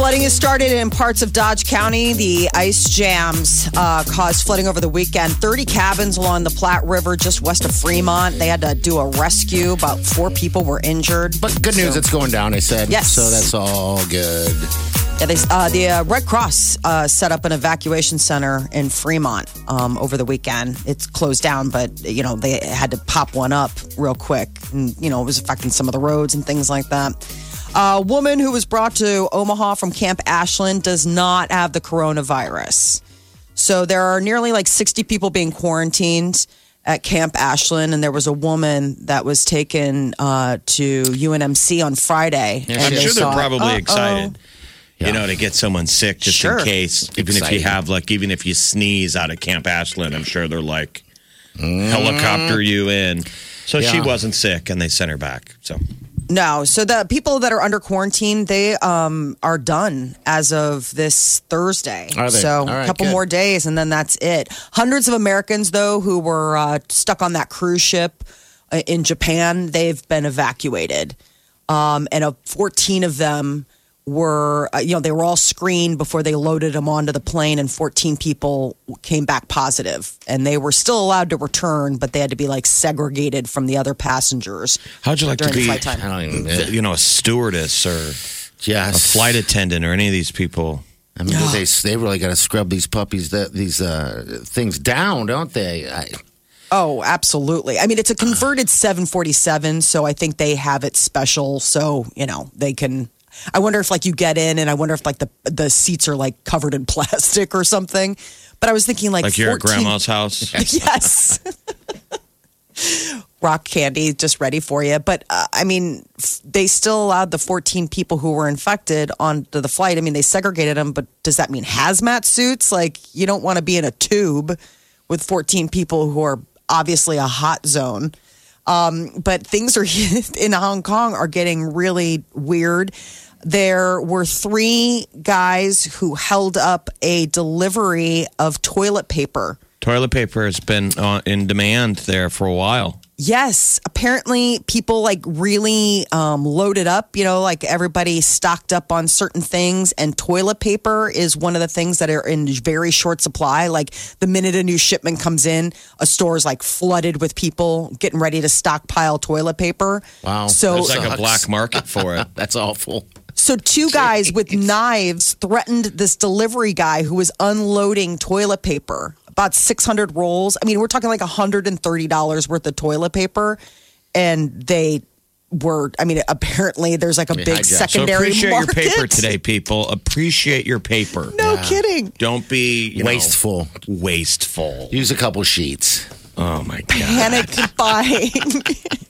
Flooding has started in parts of Dodge County. The ice jams uh, caused flooding over the weekend. 30 cabins along the Platte River just west of Fremont. They had to do a rescue. About four people were injured. But good news, So- it's going down. They said. Yes. So that's all good. Yeah, they, uh, the uh, Red Cross uh, set up an evacuation center in Fremont um, over the weekend. It's closed down, but you know they had to pop one up real quick, and you know it was affecting some of the roads and things like that. A woman who was brought to Omaha from Camp Ashland does not have the coronavirus. So there are nearly like 60 people being quarantined at Camp Ashland, and there was a woman that was taken uh, to UNMC on Friday. Yeah, and I'm they sure they're probably Uh-oh. excited. You know, to get someone sick just Sure. in case. Even if you have, like, even if you sneeze out of Camp Ashland, I'm sure they're like, helicopter you in. So she wasn't sick and they sent her back. So No. So the people that are under quarantine, they um, are done as of this Thursday. Are they? So right, a couple good. more days, and then that's it. Hundreds of Americans, though, who were uh, stuck on that cruise ship uh, in Japan, they've been evacuated, um, and uh, 14 of them were, uh, you know, they were all screened before they loaded them onto the plane, and 14 people came back positive, and they were still allowed to return, but they had to be like segregated from the other passengers. how'd you like to during the be, flight time. I don't even. you know, a stewardess or yes. a flight attendant or any of these people? I mean, they they really got to scrub these puppies that these uh, things down, don't they? I, Oh, absolutely. I mean, it's a converted 747, so I think they have it special, so you know they can. I wonder if like you get in, and I wonder if like the the seats are like covered in plastic or something. But I was thinking like Like you're at grandma's house? yes. Rock candy just ready for you. But uh, I mean, f- they still allowed the 14 people who were infected onto the flight. I mean, they segregated them, but does that mean hazmat suits? Like, you don't want to be in a tube with 14 people who are obviously a hot zone. Um, but things are in Hong Kong are getting really weird. There were three guys who held up a delivery of toilet paper. Toilet paper has been uh, in demand there for a while. Yes, apparently people like really um, loaded up. You know, like everybody stocked up on certain things, and toilet paper is one of the things that are in very short supply. Like the minute a new shipment comes in, a store is like flooded with people getting ready to stockpile toilet paper. Wow. So There's like a black market for it. that's awful. So two guys with knives threatened this delivery guy who was unloading toilet paper, about 600 rolls. I mean, we're talking like $130 worth of toilet paper. And they were, I mean, apparently there's like a They big hijacked. So So secondary appreciate market. your paper today, people. Appreciate your paper. No kidding. Don't be you know, Wasteful. wasteful. Use a couple sheets. Oh my god. Panic buying.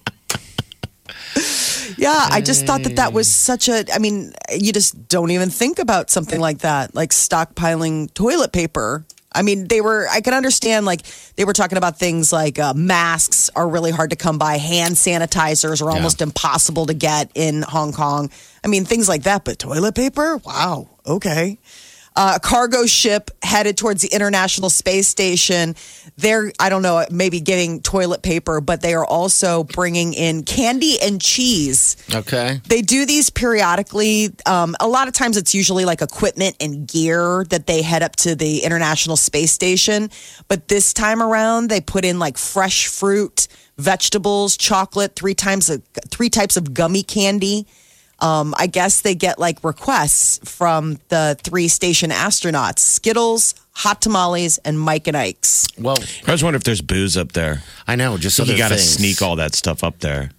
yeah, I just thought that that was such a. I mean, you just don't even think about something like that, like stockpiling toilet paper. I mean, they were. I can understand, like they were talking about things like uh, masks are really hard to come by, hand sanitizers are almost impossible to get in Hong Kong. I mean, things like that. But toilet paper, wow, okay. Uh, a cargo ship headed towards the International Space Station. They're, I don't know, maybe getting toilet paper, but they are also bringing in candy and cheese. Okay. They do these periodically. Um, a lot of times it's usually like equipment and gear that they head up to the International Space Station. But this time around, they put in like fresh fruit, vegetables, chocolate, three times of, three types of gummy candy. Um, I guess they get like requests from the three station astronauts Skittles, Hot Tamales, and Mike and Ike's. Well, I was wondering if there's booze up there. I know. Just So you got to sneak all that stuff up there.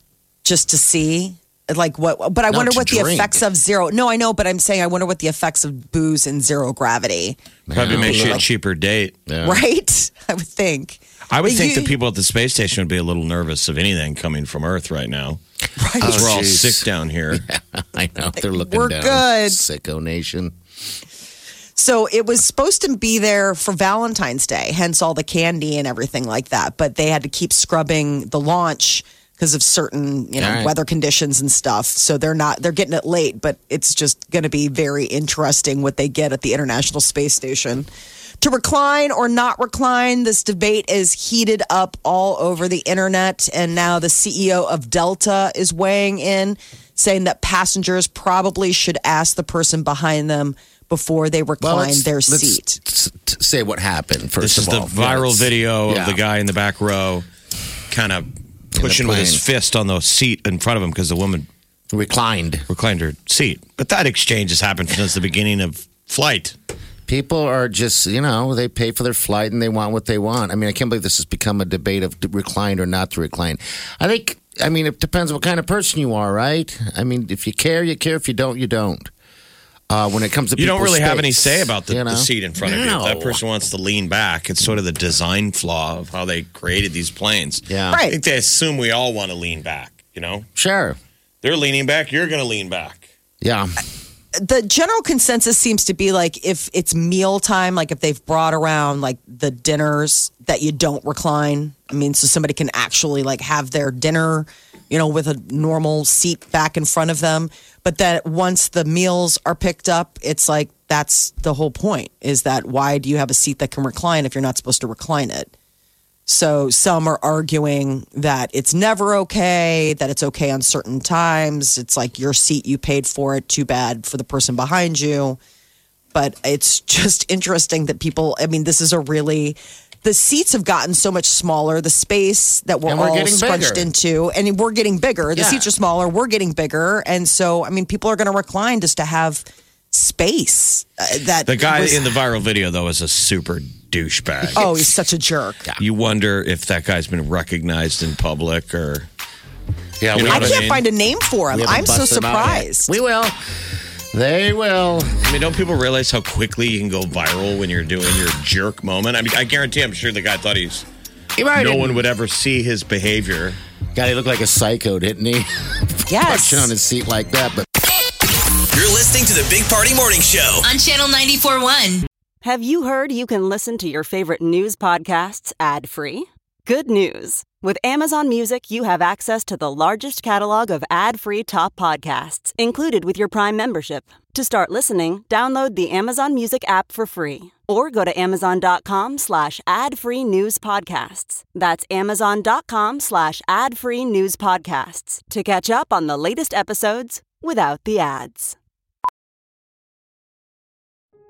just to see like what but i No, wonder to what the effects of zero no i know but i'm saying i wonder what the effects of booze and zero gravity Probably makes you a cheaper date. Yeah. right i would think I would But think you- the people at the space station would be a little nervous of anything coming from Earth right now. Right. Because we're oh, all geez. sick down here. I know they're looking We're down. good. Sicko nation. So it was supposed to be there for Valentine's Day, hence all the candy and everything like that. But they had to keep scrubbing the launch because of certain, you know, All right. weather conditions and stuff. So they're not they're getting it late, but it's just going to be very interesting what they get at the International Space Station. To recline or not recline, this debate is heated up all over the internet. And now the CEO of Delta is weighing in, saying that passengers probably should ask the person behind them before they recline let's- their let's seat. s- t- say what happened first This is of the viral Let's- video yeah. of the guy in the back row kind of pushing with his fist on the seat in front of him because the woman reclined. reclined her seat. But that exchange has happened since the beginning of flight. People are just, you know, they pay for their flight and they want what they want. I mean, I can't believe this has become a debate of reclined or not to recline. I think, I mean, it depends what kind of person you are, right? I mean, if you care, you care. If you don't, you don't. Uh, when it comes to You don't people's really have any say about the, you know? the seat in front of you. If that person wants to lean back, it's sort of the design flaw of how they created these planes. Yeah. I think they assume we all want to lean back, you know? Sure. They're leaning back, you're going to lean back. Yeah. The general consensus seems to be like if it's meal time, like if they've brought around like the dinners that you don't recline. I mean, so somebody can actually like have their dinner, you know, with a normal seat back in front of them. But that once the meals are picked up, it's like that's the whole point is that why do you have a seat that can recline if you're not supposed to recline it? So some are arguing that it's never okay, that it's okay on certain times. It's like your seat, you paid for it. Too bad for the person behind you. But it's just interesting that people, I mean, this is a really, the seats have gotten so much smaller. The space that we're, we're all scrunched bigger. into, and we're getting bigger. The Yeah. seats are smaller, we're getting bigger. And so, I mean, people are going to recline just to have space. Uh, that The guy was- in the viral video, though, is a super douchebag. Oh, he's such a jerk. You wonder if that guy's been recognized in public or. Yeah. You know I can't mean? find a name for him. I'm so busted him out yet. surprised. We will. They will. I mean, don't people realize how quickly you can go viral when you're doing your jerk moment? I mean, I guarantee I'm sure the guy thought he's. He might No have- one would ever see his behavior. God, he looked like a psycho, didn't he? Yes. Punching on his seat like that. But You're listening to the Big Party Morning Show. On Channel 94.1. Have you heard you can listen to your favorite news podcasts ad free? Good news! With Amazon Music, you have access to the largest catalog of ad free top podcasts included with your Prime membership. To start listening, download the Amazon Music app for free or go to amazon.com slash ad free news podcasts. That's amazon.com slash ad free news podcasts to catch up on the latest episodes without the ads.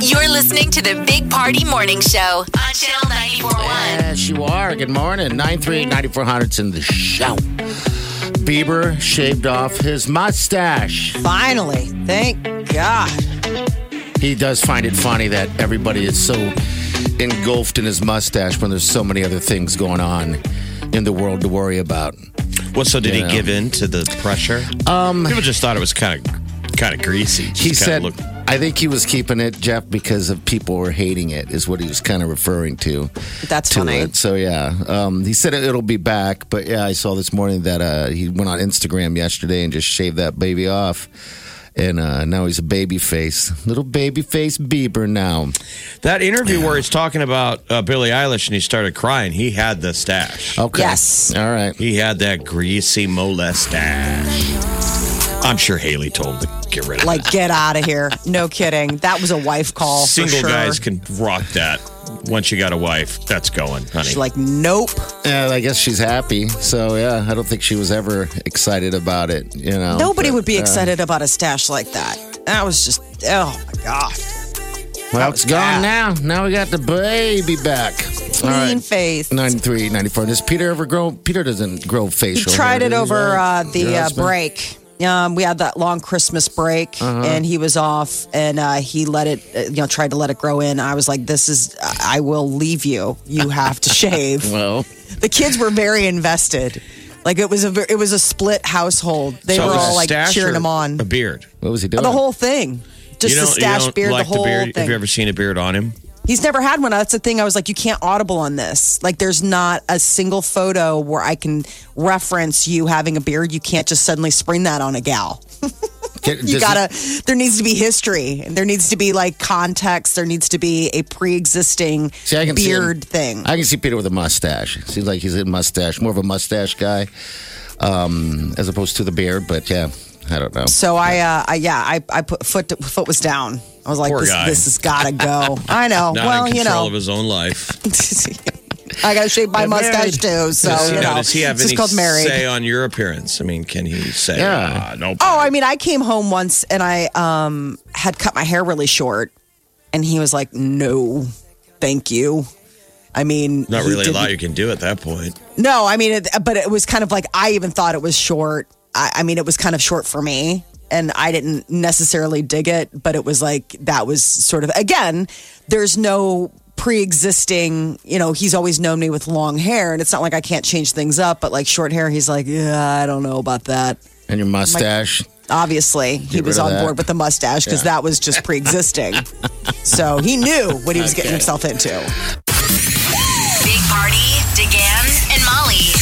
You're listening to the Big Party Morning Show on Channel 94.1. yes, you are. Good morning. 938-9400's in the show. Bieber shaved off his mustache. Finally, thank God. He does find it funny that everybody is so engulfed in his mustache when there's so many other things going on in the world to worry about. Well, so did You he know. give in to the pressure? Um, People just thought it was kind of kind of greasy. Just He said, looked- I think he was keeping it, Jeff, because of people were hating it, is what he was kind of referring to. That's to funny. it. So, yeah. Um, he said it, it'll be back. But, yeah, I saw this morning that uh, he went on Instagram yesterday and just shaved that baby off. And uh, now he's a baby face. Little baby face Bieber now. that interview where he's talking about uh, Billie Eilish and he started crying. He had the stash. Okay. Yes. All right. He had that greasy molestache. I'm sure Hailey told him to get rid of Like, get out of here. No kidding. That was a wife call. Single for sure. guys can rock that. Once you got a wife, that's going, honey. She's like, nope. Yeah, I guess she's happy. So, yeah, I don't think she was ever excited about it, you know. Nobody But, would be uh, excited about a stash like that. That was just, oh my God. Well, was it's gone bad. now. Now we got the baby back. clean right. face. 93, 94. Does Peter ever grow? Peter doesn't grow facial. He facial. tried hair, it over uh, the uh, break. Um, we had that long Christmas break, Uh-huh. and he was off, and uh, he let it, uh, you know, tried to let it grow in. I was like, "This is, I will leave you. You have to shave." Well, the kids were very invested. Like it was a, it was a split household. They So were all like cheering him on. A beard. what was he doing? The whole thing, just the stash beard, like the whole beard. thing. Have you ever seen a beard on him? He's never had one. That's the thing. I was like, you can't audible on this. Like, there's not a single photo where I can reference you having a beard. You can't just suddenly spring that on a gal. You gotta. There needs to be history. There needs to be like context. There needs to be a pre-existing See, I can see him- beard thing. I can see Peter with a mustache. Seems like he's a mustache, more of a mustache guy, um, as opposed to the beard. But yeah, I don't know. So I, uh, I yeah, I, I put foot to, foot was down. I was like, Poor this, guy. this has got to go. I know. Not well, in you control know, of his own life. I got to shave my Get mustache too. So does, you he, know, does he have it's any just called married. say on your appearance? I mean, can he say, Yeah. "Ah, no? Oh, I mean, I came home once and I um, had cut my hair really short, and he was like, "No, thank you." I mean, not really a lot you can do at that point. No, I mean, it, but it was kind of like I even thought it was short. I, I mean, it was kind of short for me, and I didn't necessarily dig it. But it was like that was sort of again. There's no pre-existing. You know, he's always known me with long hair, and it's not like I can't change things up. But like short hair, he's like, yeah, I don't know about that. And your mustache. Obviously, he was on board with the mustache because that was just pre-existing. so he knew what he was getting himself into.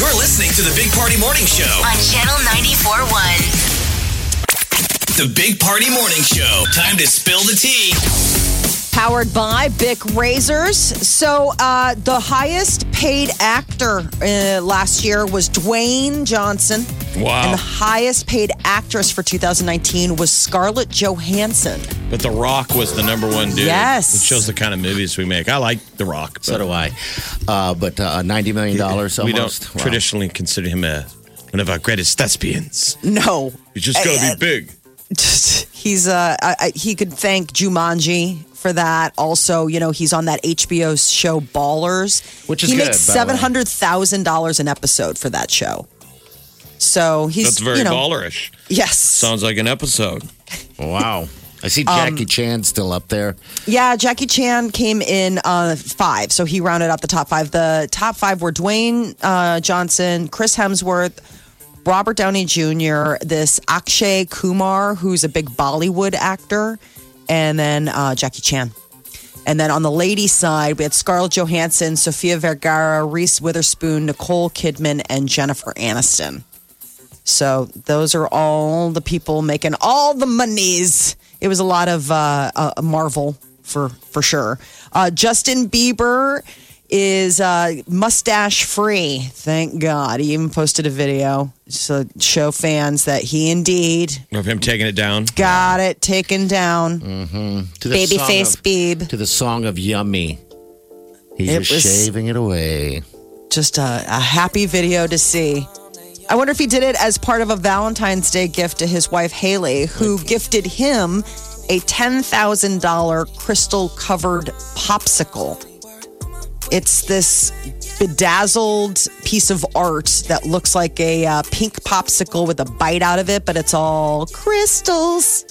You're listening to the Big Party Morning Show. on Channel 94.1. The Big Party Morning Show. Time to spill the tea. Powered by Bic Razors. So, uh, the highest paid actor uh, last year was Dwayne Johnson. Wow. And the highest paid actress for 2019 was Scarlett Johansson. But The Rock was the number one dude. Yes. It shows the kind of movies we make. I like The Rock. So do I. Uh, but uh, $90 million almost. We don't Wow. traditionally consider him a, one of our greatest thespians. No. He's just got to Uh, be big. He's uh, I, I, he could thank Jumanji for that. Also, you know, he's on that HBO show Ballers, Which is he good, makes by the way. seven hundred thousand dollars an episode for that show. So he's That's very you know, ballerish. Yes, Sounds like an episode. Wow. I see Um, Jackie Chan still up there. Yeah, Jackie Chan came in uh, five, so he rounded out the top five. The top five were Dwayne uh, Johnson, Chris Hemsworth, Robert Downey Jr., this Akshay Kumar, who's a big Bollywood actor, and then uh, Jackie Chan. And then on the ladies' side, we had Scarlett Johansson, Sofia Vergara, Reese Witherspoon, Nicole Kidman, and Jennifer Aniston. So those are all the people making all the monies. It was a lot of uh, uh, Marvel for for sure. Uh, Justin Bieber is uh, mustache free. Thank God. He even posted a video to show fans that he indeed Of him taking it down. got it taken down. To the Babyface song of- Beeb. To the song of Yummy. He's It just shaving it away. Just a, a happy video to see. I wonder if he did it as part of a Valentine's Day gift to his wife Hailey, who gifted him a $10,000 crystal covered popsicle. It's this bedazzled piece of art that looks like a uh, pink popsicle with a bite out of it, but it's all crystals.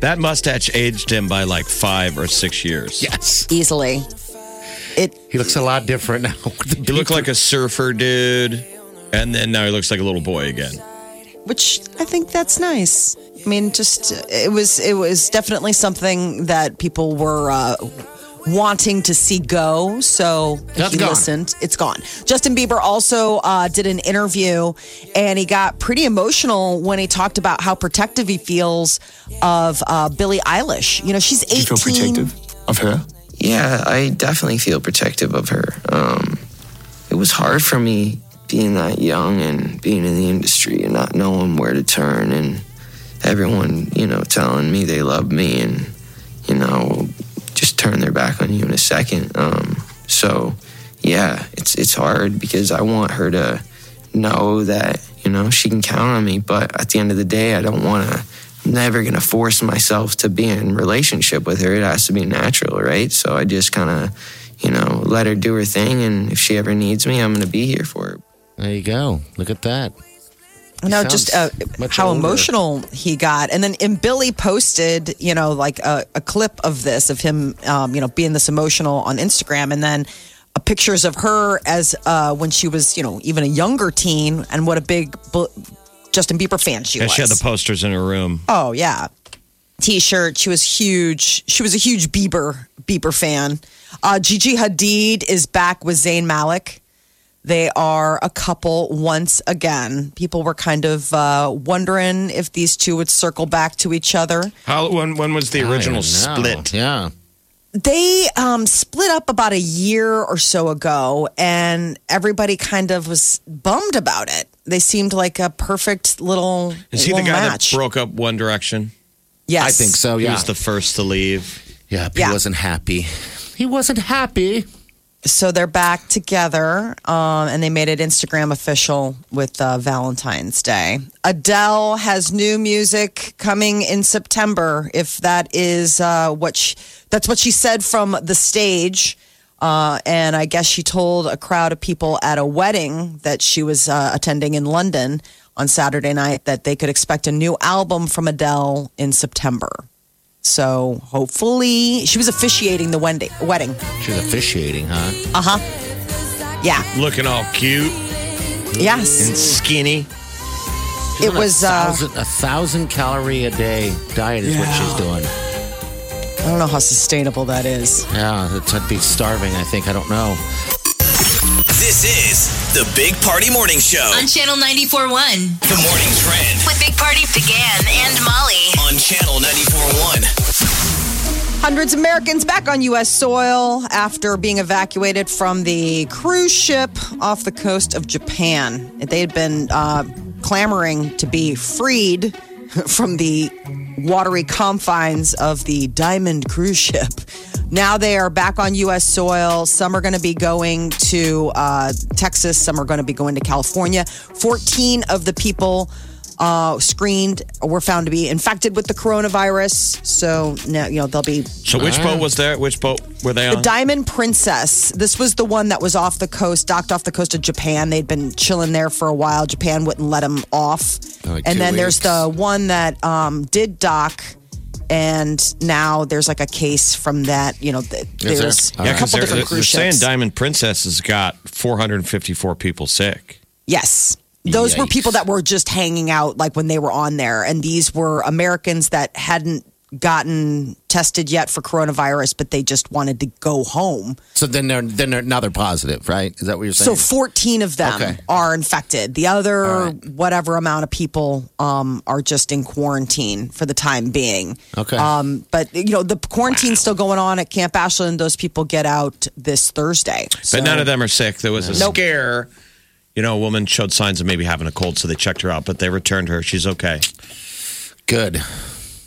That mustache aged him by like five or six years. Yes. Easily. It He looks a lot different now. He looked like a surfer dude, and then now he looks like a little boy again. which I think that's nice. I mean, just it was it was definitely something that people were uh, wanting to see go. So That's he gone. listened. It's gone. Justin Bieber also uh, did an interview, and he got pretty emotional when he talked about how protective he feels of uh, Billie Eilish. You know, she's Do you feel eighteen. protective of her? Yeah, I definitely feel protective of her. Um, it was hard for me being that young and being in the industry and not knowing where to turn and everyone, you know, telling me they love me and, you know, just turn their back on you in a second. Um, so, yeah, it's it's hard because I want her to know that, you know, she can count on me. But at the end of the day, I don't want to I'm never gonna force myself to be in relationship with her. It has to be natural, right? So I just kind of, you know, let her do her thing. And if she ever needs me, I'm going to be here for her. There you go. Look at that. No, just uh, how older. emotional he got, and then and Billie posted, you know, like a, a clip of this of him, um, you know, being this emotional on Instagram, and then uh, pictures of her as uh, when she was, you know, even a younger teen, and what a big Justin Bieber fan she Yeah, was. she had the posters in her room. Oh yeah, T-shirt. She was huge. She was a huge Bieber Bieber fan. Uh, Gigi Hadid is back with Zayn Malik. They are a couple once again. People were kind of uh, wondering if these two would circle back to each other. How when when was the original split? Yeah. They um, split up about a year or so ago, and everybody kind of was bummed about it. They seemed like a perfect little, Is he the guy match. that broke up One Direction? yes, I think so. Yeah, he was the first to leave. yeah. He Yeah. wasn't happy. He wasn't happy. So they're back together um, and they made it instagram official with uh, valentine's day. Adele has new music coming in september if that is uh, what she, that's what she said from the stage. Uh, and i guess she told a crowd of people at a wedding that she was uh, attending in london on saturday night that they could expect a new album from adele in september so hopefully she was officiating the wedding wedding She was officiating, huh? uh-huh yeah Looking all cute Yes, and skinny. it was. a Uh, thousand, a thousand calorie a day diet is what she's doing. I don't know how sustainable that is. Yeah, it's, I'd be starving. I think. I don't know. This is the Big Party Morning Show. On Channel 94.1 The morning trend with Big Party began and Molly. on Channel 94.1. Hundreds of Americans back on U.S. soil after being evacuated from the cruise ship off the coast of Japan. They had been uh, clamoring to be freed from the watery confines of the Diamond cruise ship. Now they are back on U.S. soil. Some are going to be going to uh, Texas. Some are going to be going to California. 14 of the people uh, screened were found to be infected with the coronavirus. So now, you know, they'll be So which boat was there? Which boat were they on? the? Diamond Princess. This was the one that was off the coast, docked off the coast of Japan. They'd been chilling there for a while. Japan wouldn't let them off. Like and two then there's the one that um, did dock. And now there's like a case from that. You know, th- there? there's yeah, a couple they're, different they're cruise saying ships. Diamond Princess has got 454 people sick. Yes. Those were people that were just hanging out like when they were on there. And these were Americans that hadn't gotten tested yet for coronavirus, but they just wanted to go home. So then they're then they're now they're positive, right? Is that what you're saying? So 14 of them Okay. are infected. The other All right. whatever amount of people um, are just in quarantine for the time being. Okay. Um, but you know the quarantine's still going on at Camp Ashland. Those people get out this Thursday. But none of them are sick. There was a Nope. scare. You know, a woman showed signs of maybe having a cold, so they checked her out, but they returned her. She's okay. Good.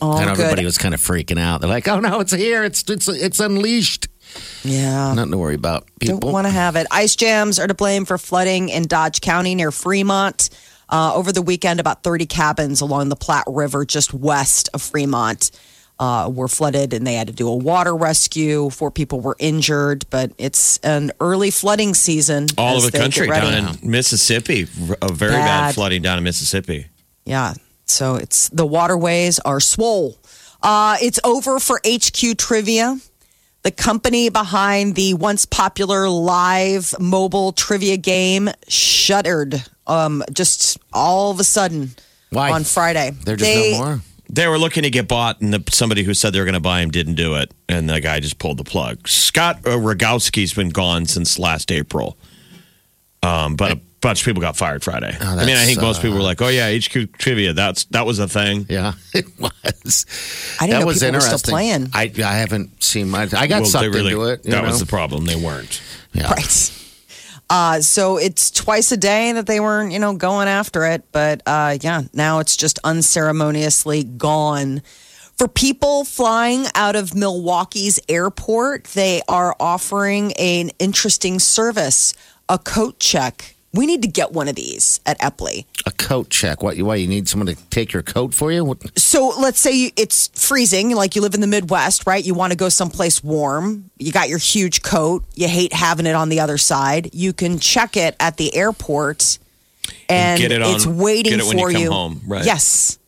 All and everybody good. was kind of freaking out. They're like, "Oh no, it's here! It's it's it's unleashed." Yeah. Nothing to worry about. People. Don't want to have it. Ice jams are to blame for flooding in Dodge County near Fremont. Uh, over the weekend, about 30 cabins along the Platte River, just west of Fremont, uh, were flooded, and they had to do a water rescue. Four people were injured, but it's an early flooding season. All as over the country, get ready. down in Mississippi, a very bad. Bad. flooding down in Mississippi. Yeah. So it's the waterways are swole. Uh, it's over for HQ Trivia. The company behind the once popular live mobile trivia game shuttered um, just all of a sudden Why? on Friday. They're just They- no more. They were looking to get bought, and the, somebody who said they were going to buy him didn't do it, and the guy just pulled the plug. Scott uh, Rogowski's been gone since last April, um, but a bunch of people got fired Friday. Oh, I mean, I that's, think most people were uh, like, "Oh yeah, HQ trivia. That's that was a thing." Yeah, it was. I didn't that know was people were still playing. I I haven't seen my. I got Well, sucked really, into it. you That know? was the problem. They weren't. yeah. Right. Uh, so it's twice a day that they weren't, you know, going after it. But uh, yeah, now it's just unceremoniously gone. For people flying out of Milwaukee's airport, they are offering an interesting service, a coat check We need to get one of these at Eppley. A coat check. What? Why you need someone to take your coat for you? What? So let's say you, it's freezing, like you live in the Midwest, right? You want to go someplace warm. You got your huge coat. You hate having it on the other side. You can check it at the airport, and, get it on- it's waiting get it when for you come home, right. Yes.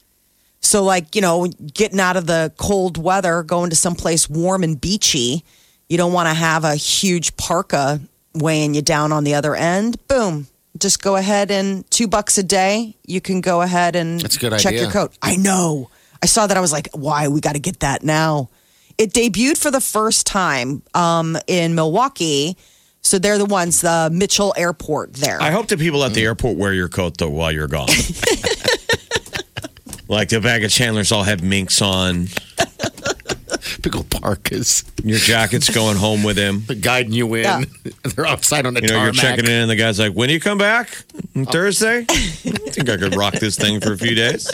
So, like you know, getting out of the cold weather, going to someplace warm and beachy. You don't want to have a huge parka weighing you down on the other end. Boom. Just go ahead and two bucks a day. You can go ahead and That's a good check idea. your coat. I know. I saw that. I was like, why? We got to get that now. It debuted for the first time um, in Milwaukee. So they're the ones, the Mitchell Airport there. I hope the people at the airport wear your coat though while you're gone. like the bag of Chandlers all have minks on. Big old parkas. Your jacket's going home with him. They're guiding you in. Yeah. They're outside on the You know, you're checking in, and the guy's like, "When do you come back? On oh. Thursday? I think I could rock this thing for a few days."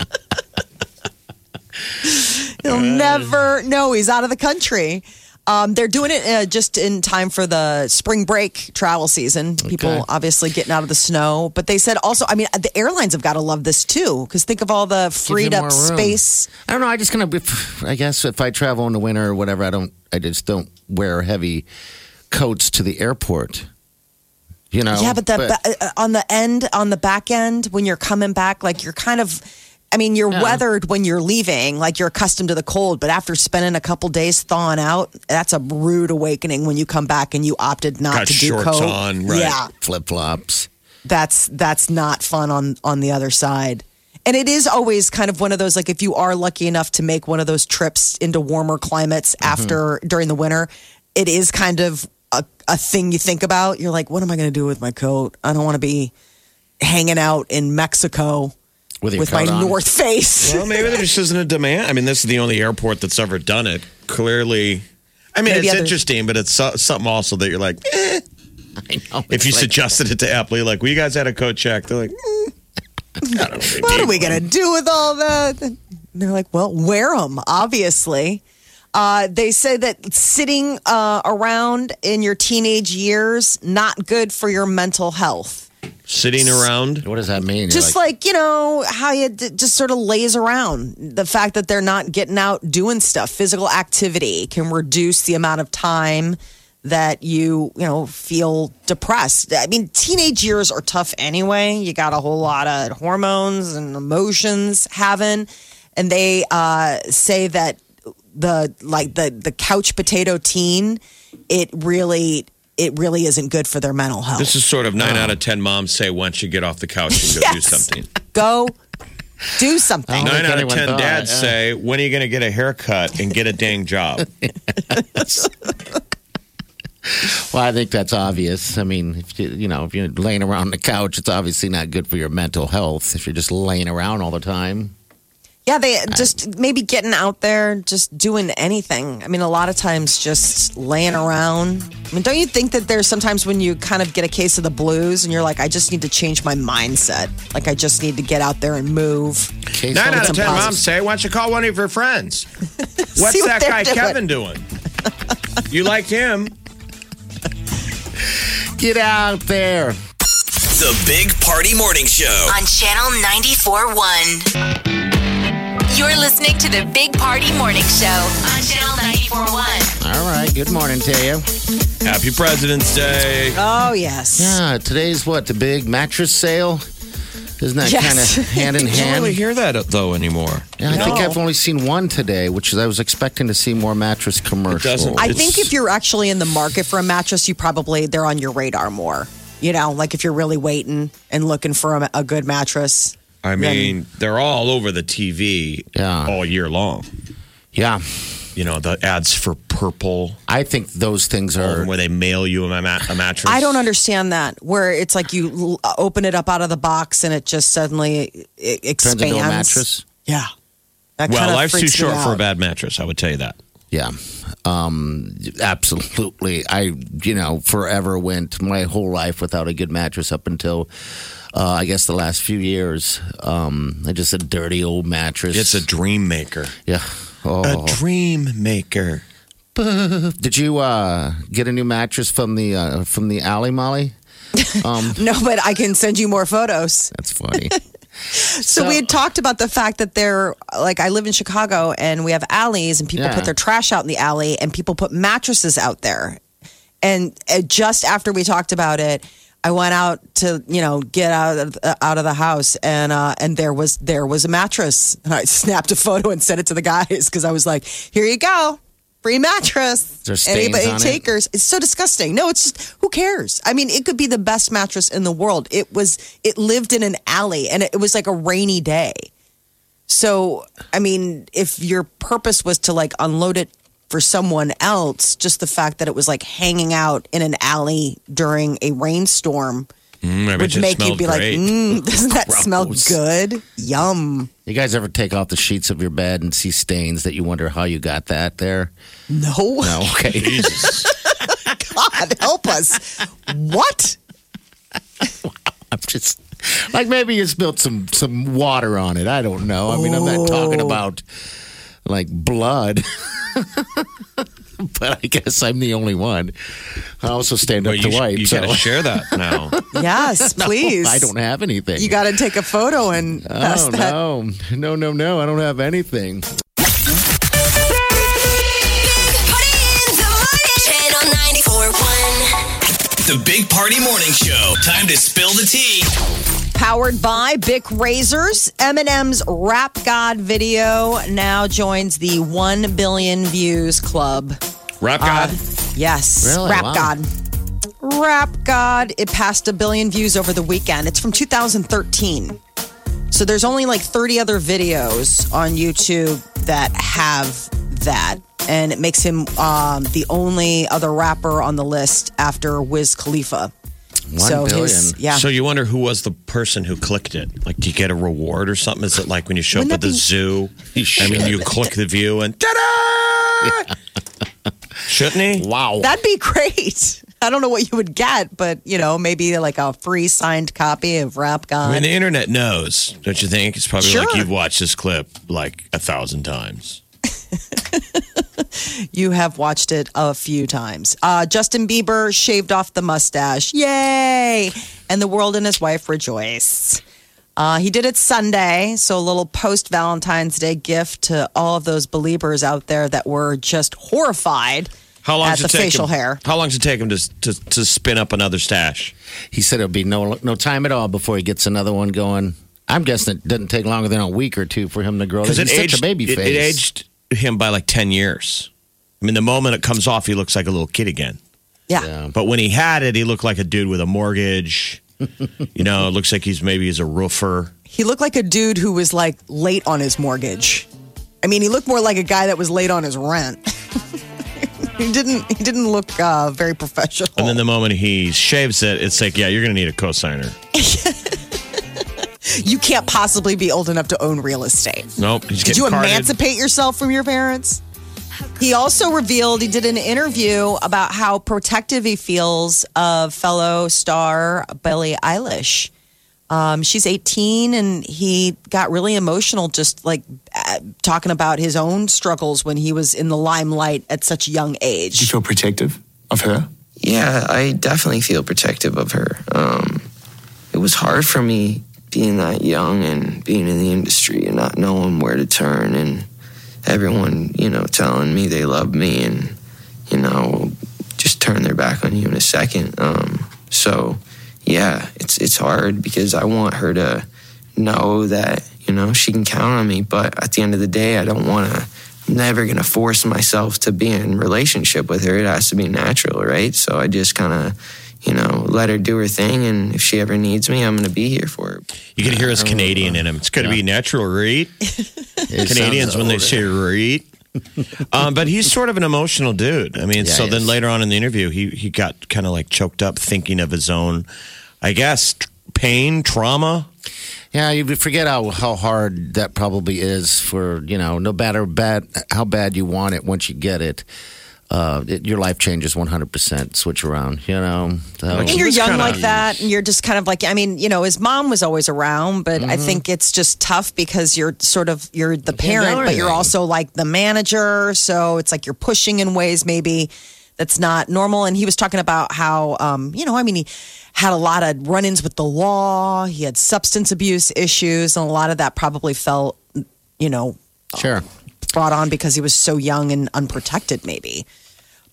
He'll uh, never know he's out of the country. Um, they're doing it uh, just in time for the spring break travel season. People Okay. obviously getting out of the snow, but they said also, I mean, the airlines have got to love this too because think of all the freed up space. I don't know. I just kind of, I guess, if I travel in the winter or whatever, I don't. I just don't wear heavy coats to the airport. You know. Yeah, but, the, ba- uh, on the end, on the back end, when you're coming back, like you're kind of, I mean, you're Yeah. weathered when you're leaving, like you're accustomed to the cold. But after spending a couple days thawing out, that's a rude awakening when you come back and you opted not Got to do shorts coat. on, right. Yeah, flip flops. that's that's not fun on on the other side. And it is always kind of one of those like if you are lucky enough to make one of those trips into warmer climates mm-hmm. after during the winter, it is kind of a, a thing you think about. You're like, what am I going to do with my coat? I don't want to be hanging out in Mexico With with my on. North Face. Well, maybe there just isn't a demand. I mean, this is the only airport that's ever done it. Clearly, I mean, Maybe it's others- interesting, but it's so- something also that you're like, eh. I know. if you like- suggested it to Eppley, like, well, you guys had a coat check. They're like, mm, I don't know. what are we going to do with all that? And they're like, well, wear them, obviously. Uh, they say that sitting uh, around in your teenage years not good for your mental health. Sitting around. What does that mean? You're Just like, you know how you d- just sort of lays around. The fact that they're not getting out doing stuff, physical activity can reduce the amount of time that you you know feel depressed. I mean, teenage years are tough anyway. You got a whole lot of hormones and emotions having, and they uh, say that the like the the couch potato teen, it really it really isn't good for their mental health. This is sort of nine um, out of 10 moms say, once you get off the couch and go do something. Go do something. Nine out of 10 thought, dads yeah. say, when are you going to get a haircut and get a dang job? Well, I think that's obvious. I mean, if you, you know, if you're laying around the couch, it's obviously not good for your mental health. If you're just laying around all the time, Yeah, they just maybe getting out there, just doing anything. I mean, a lot of times just laying around. I mean, don't you think that there's sometimes when you kind of get a case of the blues and you're like, I just need to change my mindset. Like, I just need to get out there and move. case Nine of- out of 10 positive- moms say, why don't you call one of your friends? What's See what that guy doing. Kevin doing? you like him? get out there. The Big Party Morning Show. on Channel 94.1. You're listening to the Big Party Morning Show on Channel 94.1. All right. Good morning to you. Happy President's Day. Oh, yes. Yeah, today's what the big mattress sale. Isn't that Yes. kind of hand in hand? I don't really hear that uh, though anymore. Yeah, I think I've only seen one today, which is I was expecting to see more mattress commercials. doesn't- I think if you're actually in the market for a mattress, you probably, they're on your radar more. You know, like if you're really waiting and looking for a, a good mattress. I mean, they're all over the TV Yeah. all year long. yeah, You know, the ads for Purple, I think those things are. where they mail you a, ma- a mattress. I don't understand that. Where it's like you l- open it up out of the box and it just suddenly it expands. Turns into a mattress. Yeah. That Well, kinda life's too freaks me short for a out. bad mattress. I would tell you that. Yeah, um, absolutely. I, you know, forever went my whole life without a good mattress up until, uh, I guess, the last few years. Um, I just a dirty old mattress. It's a dream maker. yeah. Oh. A dream maker. Did you uh, get a new mattress from the uh, from the alley, Molly? Um, No, but I can send you more photos. that's funny. So, we had talked about the fact that they're like I live in Chicago and we have alleys and people Yeah. put their trash out in the alley and people put mattresses out there. And uh, just after we talked about it, I went out to you know get out of uh, out of the house and uh, and there was there was a mattress and I snapped a photo and sent it to the guys because I was like, here you go. Free mattress. Anybody it? takers. It's so disgusting. No, it's just who cares? I mean, it could be the best mattress in the world. It was it lived in an alley and it was like a rainy day. So, I mean, if your purpose was to like unload it for someone else, just the fact that it was like hanging out in an alley during a rainstorm Mm, would make you smelled be like, mm, doesn't that smell good? Yum. You guys ever take off the sheets of your bed and see stains that you wonder how you got that there? No. No, okay. Jesus. God, help us. What? I'm just like maybe you spilled some some water on it. I don't know. I mean, I'm not talking about like blood. but I guess I'm the only one. I also stand up Well, to you, wipe. you so. got to share that now. Yes, please. I don't have anything. You got to take a photo and oh, pass Oh that. no, no, no, no! I don't have anything. Party in the morning. Channel 94.1. The Big Party Morning Show. Time to spill the tea. Powered by Bic Razors, Eminem's Rap God video now joins the 1 billion views club. Rap God. Yes, Really? Rap Wow. God. Rap God. It passed a billion views over the weekend. It's from 2013. So there's only like 30 other videos on YouTube that have that. And it makes him um, the only other rapper on the list after Wiz Khalifa. One so billion. his yeah. So you wonder who was the person who clicked it? Like, do you get a reward or something? Is it like when you show Wouldn't up at that the be- zoo? I mean, you click the view and ta-da! Shouldn't he? wow. That'd be great. I don't know what you would get, but you know, maybe like a free signed copy of Rap God. I mean, the internet knows, don't you think? It's probably like you've watched this clip like a thousand times. you have watched it a few times. Uh, Justin Bieber shaved off the mustache. Yay! And the world and his wife rejoice. Uh, he did it Sunday, so a little post Valentine's Day gift to all of those believers out there that were just horrified How long at the take facial him? hair. How long does it take him to, to to spin up another stash? He said it'll be no no time at all before he gets another one going. I'm guessing it doesn't take longer than a week or two for him to grow. Because He's it such aged a baby it, face. it aged him by like ten years. I mean, the moment it comes off, he looks like a little kid again. Yeah. Yeah. But when he had it, he looked like a dude with a mortgage. you know, it looks like he's maybe he's a roofer. He looked like a dude who was like late on his mortgage. I mean, he looked more like a guy that was late on his rent. he didn't. He didn't look uh, very professional. And then the moment he shaves it, it's like, yeah, you're going to need a cosigner. you can't possibly be old enough to own real estate. Nope. Did you carded. emancipate yourself from your parents? He also revealed he did an interview about how protective he feels of fellow star Billie Eilish. Um, she's 18 and he got really emotional just like uh, talking about his own struggles when he was in the limelight at such a young age. Do you feel protective of her? Yeah, I definitely feel protective of her. Um, it was hard for me being that young and being in the industry and not knowing where to turn and everyone, you know, telling me they love me and, you know, just turn their back on you in a second. Um, so, yeah, it's it's hard because I want her to know that, you know, she can count on me. But at the end of the day, I don't want to I'm never to force myself to be in relationship with her. It has to be natural, right? So I just kind of, you know, let her do her thing. And if she ever needs me, I'm going to be here for her. You can hear his Canadian in him. It's going to be natural, right? Canadians, when they say right. um, but he's sort of an emotional dude. I mean, Yeah, so then is. later on in the interview, he, he got kind of like choked up thinking of his own, I guess, t- pain, trauma. Yeah, you forget how, how hard that probably is for, you know, no matter bad how bad you want it once you get it. Uh, it, your life changes 100% switch around, you know. So, And you're young kinda- like that, and you're just kind of like, I mean, you know, his mom was always around, but I think it's just tough because you're sort of you're the parent, but you're also like the manager, so it's like you're pushing in ways maybe that's not normal. And he was talking about how, um, you know, I mean, he had a lot of run ins with the law, he had substance abuse issues, and a lot of that probably fell, you know, Sure. Brought on because he was so young and unprotected, maybe.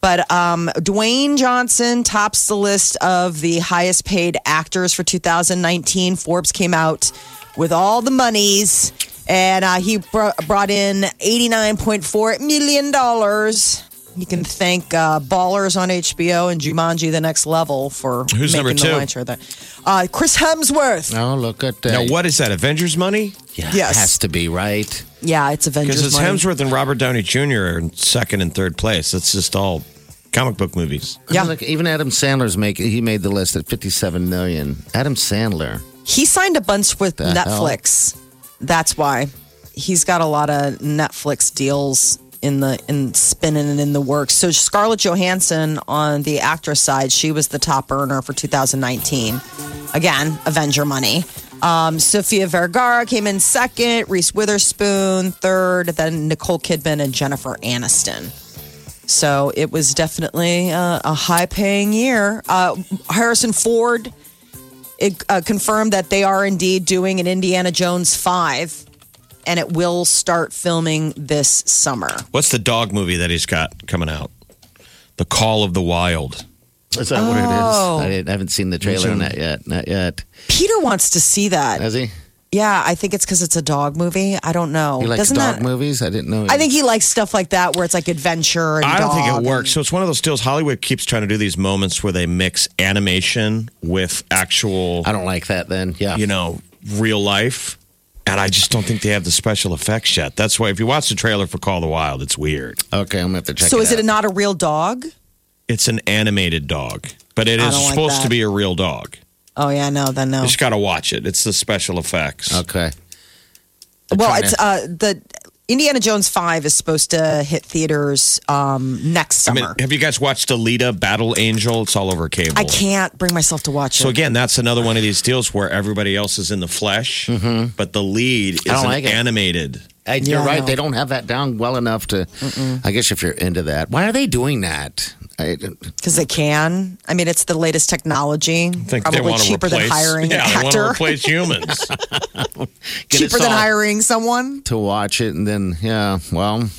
But um, Dwayne Johnson tops the list of the highest paid actors for 2019. Forbes came out with all the monies, and uh, he br- brought in $89.4 million. You can thank uh, Ballers on HBO and Jumanji: The Next Level for Who's making number the two? line sure that. Uh, Chris Hemsworth. Oh, look at that. Now, what is that? Avengers money? Yeah, Yes. Has to be, right? Yeah, it's Avengers. Because it's money. Hemsworth and Robert Downey Jr. are in second and third place. That's just all comic book movies. Yeah. Look, even Adam Sandler's make he made the list at 57 million. Adam Sandler. He signed a bunch with The Netflix. That's why he's got a lot of Netflix deals in the in spinning and in the works. So Scarlett Johansson on the actress side, she was the top earner for 2019. Again, Avenger money. Um, Vergara came in second, Reese Witherspoon third, then Nicole Kidman and Jennifer Aniston. So it was definitely uh, a high paying year. Uh, Harrison Ford it uh, confirmed that they are indeed doing an Indiana Jones 5 and it will start filming this summer. What's the dog movie that he's got coming out? The Call of the Wild. Is that what it Oh. is? I, didn't, I haven't seen the trailer on that yet. Not yet. Peter wants to see that. Has he? Yeah, I think it's because it's a dog movie. I don't know. He likes Doesn't dog that? movies? I didn't know. I think he likes stuff like that where it's like adventure. And I don't think dog it works. and- So it's one of those deals. Hollywood keeps trying to do these moments where they mix animation with actual, I don't like that then. Yeah. you know, real life. And I just don't think they have the special effects yet. That's why if you watch the trailer for Call of the Wild, it's weird. Okay, I'm going to have to check so it is it out. not a real dog? It's an animated dog, but it I is don't like supposed to that. be a real dog. Oh yeah, no, then no. You just got to watch it. It's the special effects. Okay. Well, trying it's to- uh the Indiana Jones 5 is supposed to hit theaters um next I summer. mean, have you guys watched Alita Battle Angel? It's all over cable. I can't bring myself to watch it. So again, that's another one of these deals where everybody else is in the flesh, but the lead is Mm-hmm. I don't like it. animated. Hey, you're I right. know. They don't have that down well enough to. I guess if you're into that, why are they doing that? I, Because they can. I mean, it's the latest technology. I think Probably they want to cheaper replace, than hiring yeah, an they want actor. to replace humans. cheaper than hiring someone. to watch it, and then yeah, well,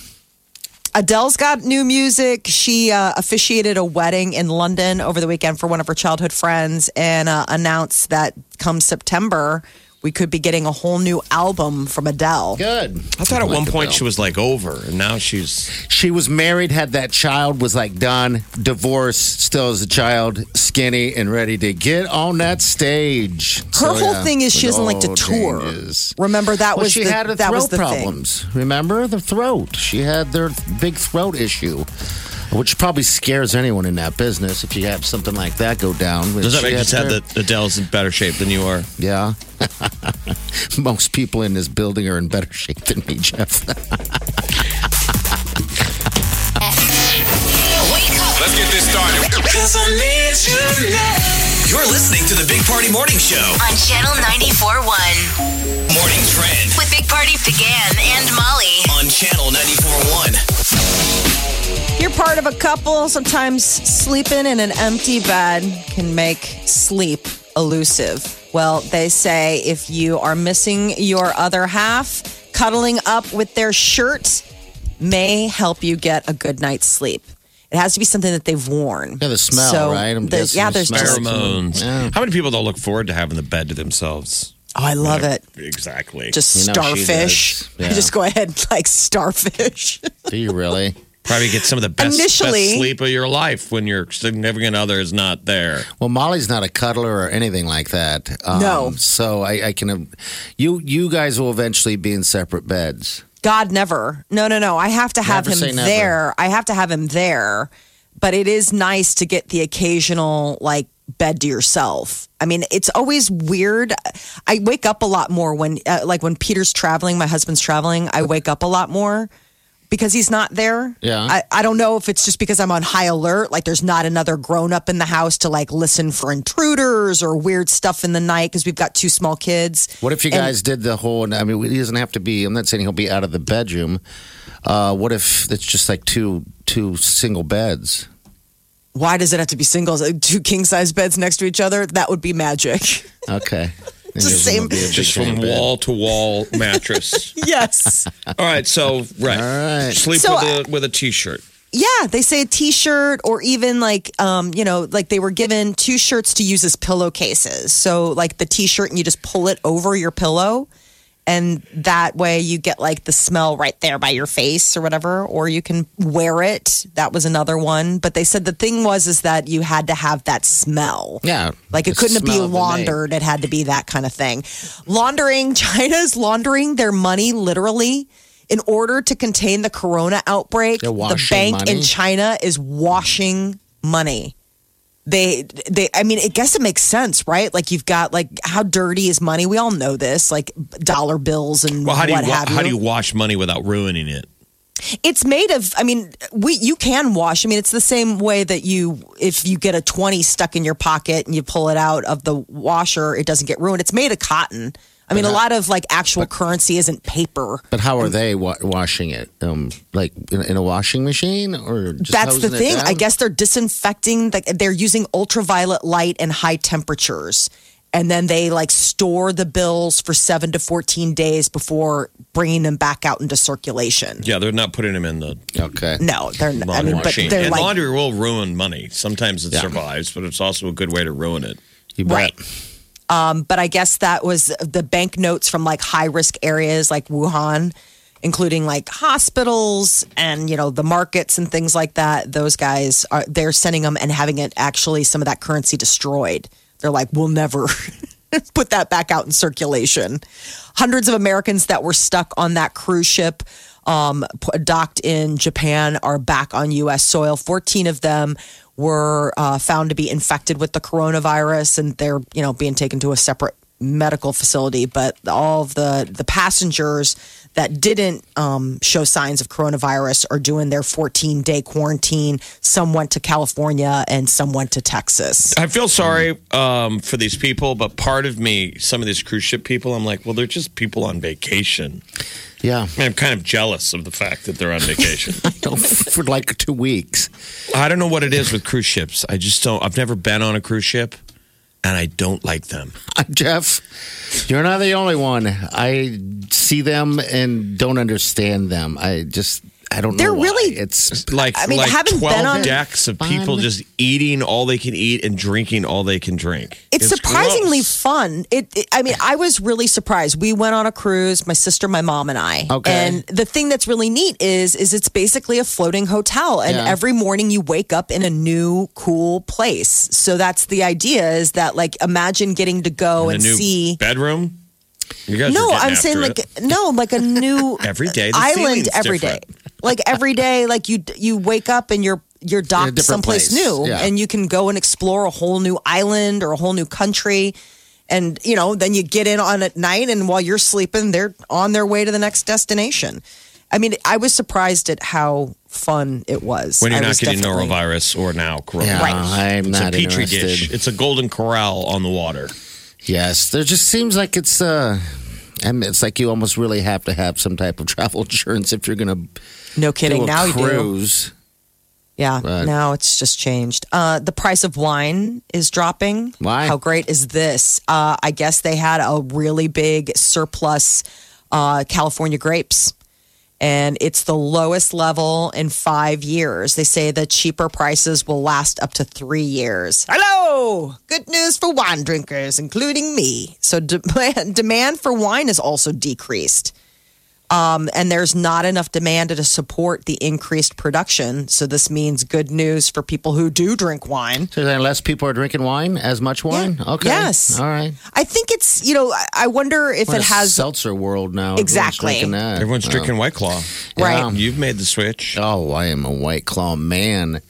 Adele's got new music. She uh, officiated a wedding in London over the weekend for one of her childhood friends and uh, announced that come September, we could be getting a whole new album from Adele. good. I thought at like one point bill. she was like over, and now she's She was married, had that child, was like done, divorced, still as a child, skinny and ready to get on that stage. Her So, whole yeah, thing is she doesn't like to tour. changes. Remember that Well, was she the, had her that throat was the thing. problems. Remember the throat? She had their big throat issue, which probably scares anyone in that business if you have something like that go down. does that make you had sad that Adele's in better shape than you are? Yeah. Most people in this building are in better shape than me, Jeff. Let's get this started. You're listening to the Big Party Morning Show. on Channel 94.1 Morning Trend with Big Party DeGan and Molly. on Channel 94.1. You're part of a couple. Sometimes sleeping in an empty bed can make sleep elusive. Well, they say if you are missing your other half, cuddling up with their shirt may help you get a good night's sleep. It has to be something that they've worn. Yeah, the smell, So, right? I'm the- guessing yeah, there's smell. just. Pheromones. Yeah. How many people don't look forward to having the bed to themselves? Oh, I love it. Exactly. Just You know starfish. does. Yeah. Just go ahead like starfish. Do you really? Probably get some of the best, Initially- best sleep of your life when your significant other is not there. Well, Molly's not a cuddler or anything like that. Um, No. So I, I can. You you guys will eventually be in separate beds. God, never. No, no, no. I have to have Never him there. I have to have him there. But it is nice to get the occasional like bed to yourself. I mean, it's always weird. I wake up a lot more when, uh, like, when Peter's traveling. My husband's traveling. I wake up a lot more because he's not there. Yeah. I, I don't know if it's just because I'm on high alert. Like, there's not another grown up in the house to like listen for intruders or weird stuff in the night because we've got two small kids. What if you And- guys did the whole? I mean, he doesn't have to be. I'm not saying he'll be out of the bedroom. Uh, what if it's just like two two single beds? Why does it have to be singles? Uh, Two king size beds next to each other? That would be magic. Okay. It's the same- Just from wall to wall mattress. yes. All right, so right, All right. sleep So, with a with a t-shirt. Yeah, they say a t-shirt or even like um, you know, like they were given two shirts to use as pillowcases. So like the t-shirt and you just pull it over your pillow and that way you get like the smell right there by your face or whatever or you can wear it. That was another one, but they said the thing was is that you had to have that smell. Yeah. Like it couldn't be smell of the name. laundered. It had to be that kind of thing. Laundering, China's laundering their money literally in order to contain the corona outbreak. The bank money? in China is washing money. They, they, I mean, I guess it makes sense, right? Like you've got like how dirty is money? We all know this, like dollar bills and Well, how do you, what wa- have you. how do you wash money without ruining it? It's made of. I mean, we you can wash. I mean, it's the same way that you if you get a twenty stuck in your pocket and you pull it out of the washer, it doesn't get ruined. It's made of cotton. I mean, a lot of like actual currency isn't paper. But how are they wa- washing it? Um, like in, in a washing machine, or just That's the thing. I guess they're disinfecting. The, they're using ultraviolet light and high temperatures, and then they like store the bills for seven to fourteen days before bringing them back out into circulation. Yeah, they're not putting them in the Okay. No, they're. not. I laundry mean, but they're and like laundry will ruin money. Sometimes it Yeah. survives, but it's also a good way to ruin it. You bet. Right. Um, but I guess that was the banknotes from like high risk areas like Wuhan, including like hospitals and you know the markets and things like that. Those guys are they're sending them and having it actually some of that currency destroyed. They're like, we'll never put that back out in circulation. Hundreds of Americans that were stuck on that cruise ship um, docked in Japan are back on U.S. soil. 14 of them were uh, found to be infected with the coronavirus, and they're you know being taken to a separate medical facility. But all of the the passengers that didn't um, show signs of coronavirus are doing their 14 day quarantine. Some went to California, and some went to Texas. I feel sorry um, for these people, but part of me, some of these cruise ship people, I'm like, well, they're just people on vacation. Yeah. I'm kind of jealous of the fact that they're on vacation. For like two weeks. I don't know what it is with cruise ships. I just don't. I've never been on a cruise ship, and I don't like them. Jeff. You're not the only one. I see them and don't understand them. I just I don't know. They're really- it's Like, I mean, like having been 12 on- decks of people just eating all they can eat and drinking all they can drink. It's, surprisingly gross. fun. It, it- I mean, I was really surprised. We went on a cruise, my sister, my mom, and I. Okay. And the thing that's really neat is, is it's basically a floating hotel, and Yeah. every morning you wake up in a new, cool place. So that's the idea. Is that like imagine getting to go In and a new see. bedroom. You guys No, are getting I'm after saying it. like no, like a new Every day, the island ceiling's every day. Different. Like every day, like you you wake up and you're you're docked someplace place. new, Yeah. and you can go and explore a whole new island or a whole new country. And you know, then you get in on at night, and while you're sleeping, they're on their way to the next destination. I mean, I was surprised at how fun it was. when you're I not was getting definitely- norovirus or now coronavirus. Yeah, Right. I'm It's not a petri interested. dish. It's a golden corral on the water. Yes, there just seems like it's uh and it's like you almost really have to have some type of travel insurance if you're going to No kidding. do a now you do. Yeah, But- now it's just changed. Uh, the price of wine is dropping. Why? How great is this? Uh, I guess they had a really big surplus uh, California grapes, and it's the lowest level in five years. They say the cheaper prices will last up to three years. Hello! Good news for wine drinkers, including me. So, de- demand for wine is also decreased um, and there's not enough demand to support the increased production. So this means good news for people who do drink wine. So then less people are drinking wine, as much wine? Okay. Yes. All right. I think it's you know I- I wonder if What it a has seltzer world now. Exactly. Everyone's Exactly. drinking that. Everyone's Oh. drinking White Claw. right. You've made the switch. Oh, I am a White Claw man.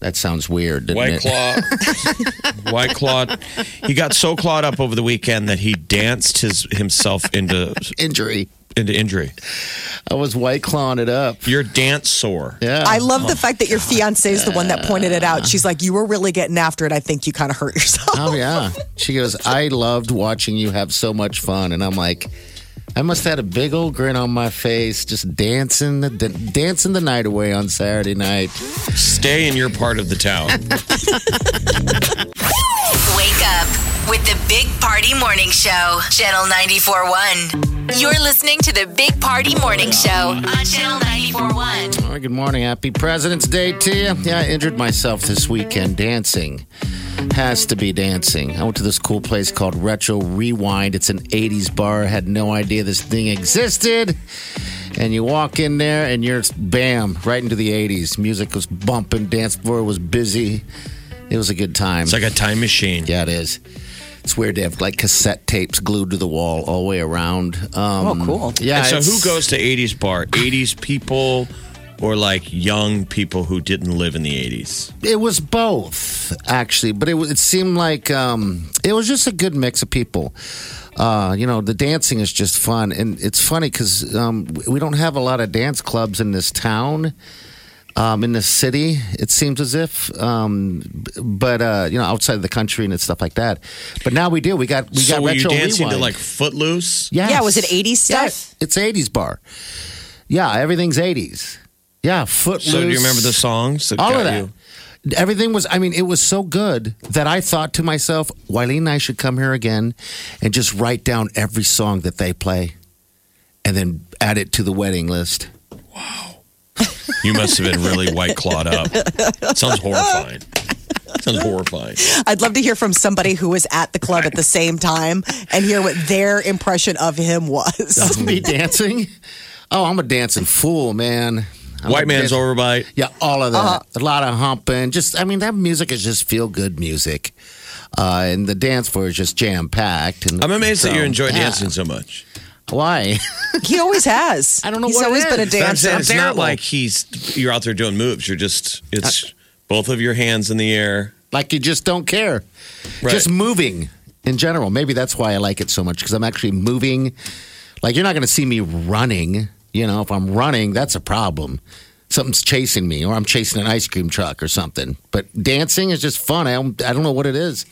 That sounds weird, doesn't White it? Claw. White Claw. He got so clawed up over the weekend that he danced his himself into Injury. Into injury. I was White Clawing it up. You're dance sore. Yeah. I love the fact that your fiance is the one that pointed it out. She's like, "You were really getting after it. I think you kind of hurt yourself." Oh yeah. She goes, I loved watching you have so much fun. And I'm like, I must have had a big old grin on my face, just dancing the dancing the night away on Saturday night. Stay in your part of the town. Wake up with the Big Party Morning Show, Channel 94.1. You're listening to the Big Party Morning Show on Channel 94.1. All right, good morning. Happy President's Day to you. Yeah, I injured myself this weekend dancing. Has to be dancing. I went to this cool place called Retro Rewind. It's an 80s bar. I had no idea this thing existed. And you walk in there and you're bam, right into the 80s. Music was bumping, dance floor was busy. It was a good time. It's like a time machine. Yeah, it is. It's weird to have like cassette tapes glued to the wall all the way around. Um, Oh, cool. Yeah. And so who goes to 80s bar? 80s people or like young people who didn't live in the 80s? It was both, actually, but it it seemed like um, it was just a good mix of people. Uh, you know, the dancing is just fun, and it's funny because um, we don't have a lot of dance clubs in this town. Um, in the city, it seems as if, um, but uh, you know, outside of the country and stuff like that. But now we do. We got we so got were you retro dancing to like Footloose? Yes. Yeah, was it 80s Yeah, stuff? it's 80s bar. Yeah, everything's 80s. Yeah, footloose. So do you remember the songs? That All got of that. You? Everything was, I mean, it was so good that I thought to myself, Wileen and I should come here again and just write down every song that they play and then add it to the wedding list. You must have been really white clawed up. Sounds horrifying. Sounds horrifying. I'd love to hear from somebody who was at the club at the same time and hear what their impression of him was. Me dancing? Oh, I'm a dancing fool, man. I'm White man's dan- overbite. Yeah, all of that. Uh-huh. A lot of humping. Just, I mean, that music is just feel good music. Uh, and the dance floor is just jam packed. I'm amazed that you so, enjoy yeah. dancing so much. Why? he always has. I don't know He's what it always been a is. I'm dancer. saying it's not terrible. like he's you're out there doing moves. You're just it's uh, both of your hands in the air. like you just don't care. Right. Just moving in general. Maybe that's why I like it so much because I'm actually moving. Like you're not going to see me running. You know, if I'm running, that's a problem. Something's chasing me, or I'm chasing an ice cream truck or something. But dancing is just fun. I don't, I don't know what it is.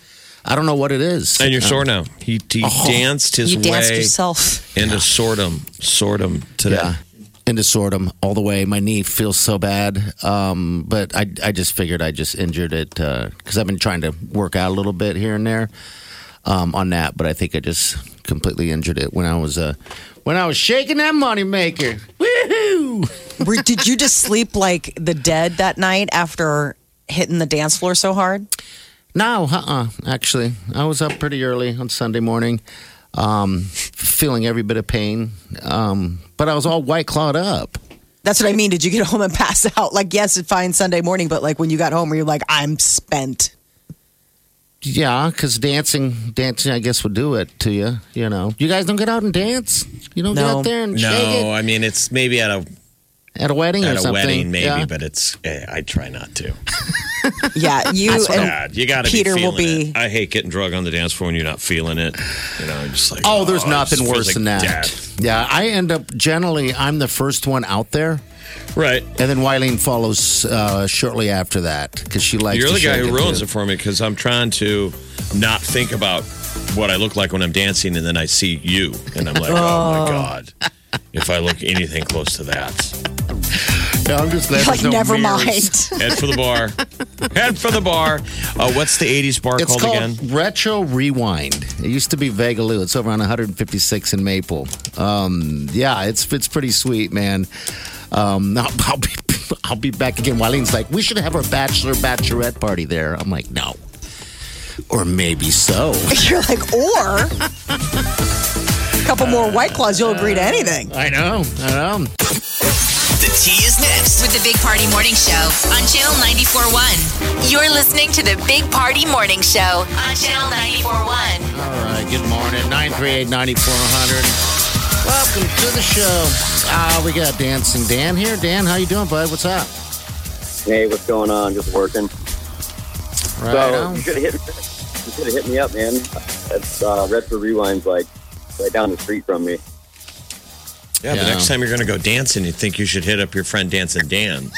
I don't know what it is. And you're Uh, sore now. He, he danced his You danced way yourself. into sortum, sortum today. Yeah. Into sortum all the way. My knee feels so bad. Um, but I, I just figured I just injured it because I've been trying to work out a little bit here and there um, on that. But I think I just completely injured it when I was uh, when I was shaking that money maker. Woohoo! Were- Did you just sleep like the dead that night after hitting the dance floor so hard? No, uh-uh, actually. I was up pretty early on Sunday morning, um, feeling every bit of pain. Um, but I was all white clawed up. That's what I mean. Did you get home and pass out? Like, yes, it's fine Sunday morning, but like when you got home, were you like, I'm spent? Yeah, because dancing, dancing, I guess would do it to you. You know, you guys don't get out and dance. You don't get No. out there and shake No, I mean it's maybe at a at a wedding or at a something. wedding, maybe, Yeah. but it's eh, I try not to. Yeah, you It's and bad. You got to Peter be will be. it. I hate getting drug on the dance floor when you're not feeling it. You know, I'm just like Oh, there's nothing worse like than that. death. Yeah, I end up generally I'm the first one out there, Right. and then Wileen follows uh, shortly after that because she likes. You're to the guy shake who ruins too. it for me because I'm trying to not think about what I look like when I'm dancing, and then I see you, and I'm like, oh, my god, if I look anything close to that, Yeah, I'm just glad Like, no never mirrors. mind. head for the bar, head for the bar. Uh, what's the '80s bar It's called, called again? Retro Rewind. It used to be Vegaloo. It's over on 156 in Maple. Um, yeah, it's it's pretty sweet, man. Um, I'll, I'll be I'll be back again. Wileen's like, we should have our bachelor bachelorette party there. I'm like, no, or maybe so. You're like, or a couple more white claws, you'll agree to anything. I know, I know. The tea is next. With the Big Party Morning Show on Channel 94.1. You're listening to the Big Party Morning Show on Channel 94.1. All right, good morning. 938 9400. Welcome to the show. Uh, we got Dancing Dan here. Dan, how you doing, bud? What's up? Hey, what's going on? Just working. Right so on. you should have hit. You hit me up, man. That's uh, Retro Rewind's like right down the street from me. Yeah, the next time you're going to go dancing, you think you should hit up your friend Dancing Dan.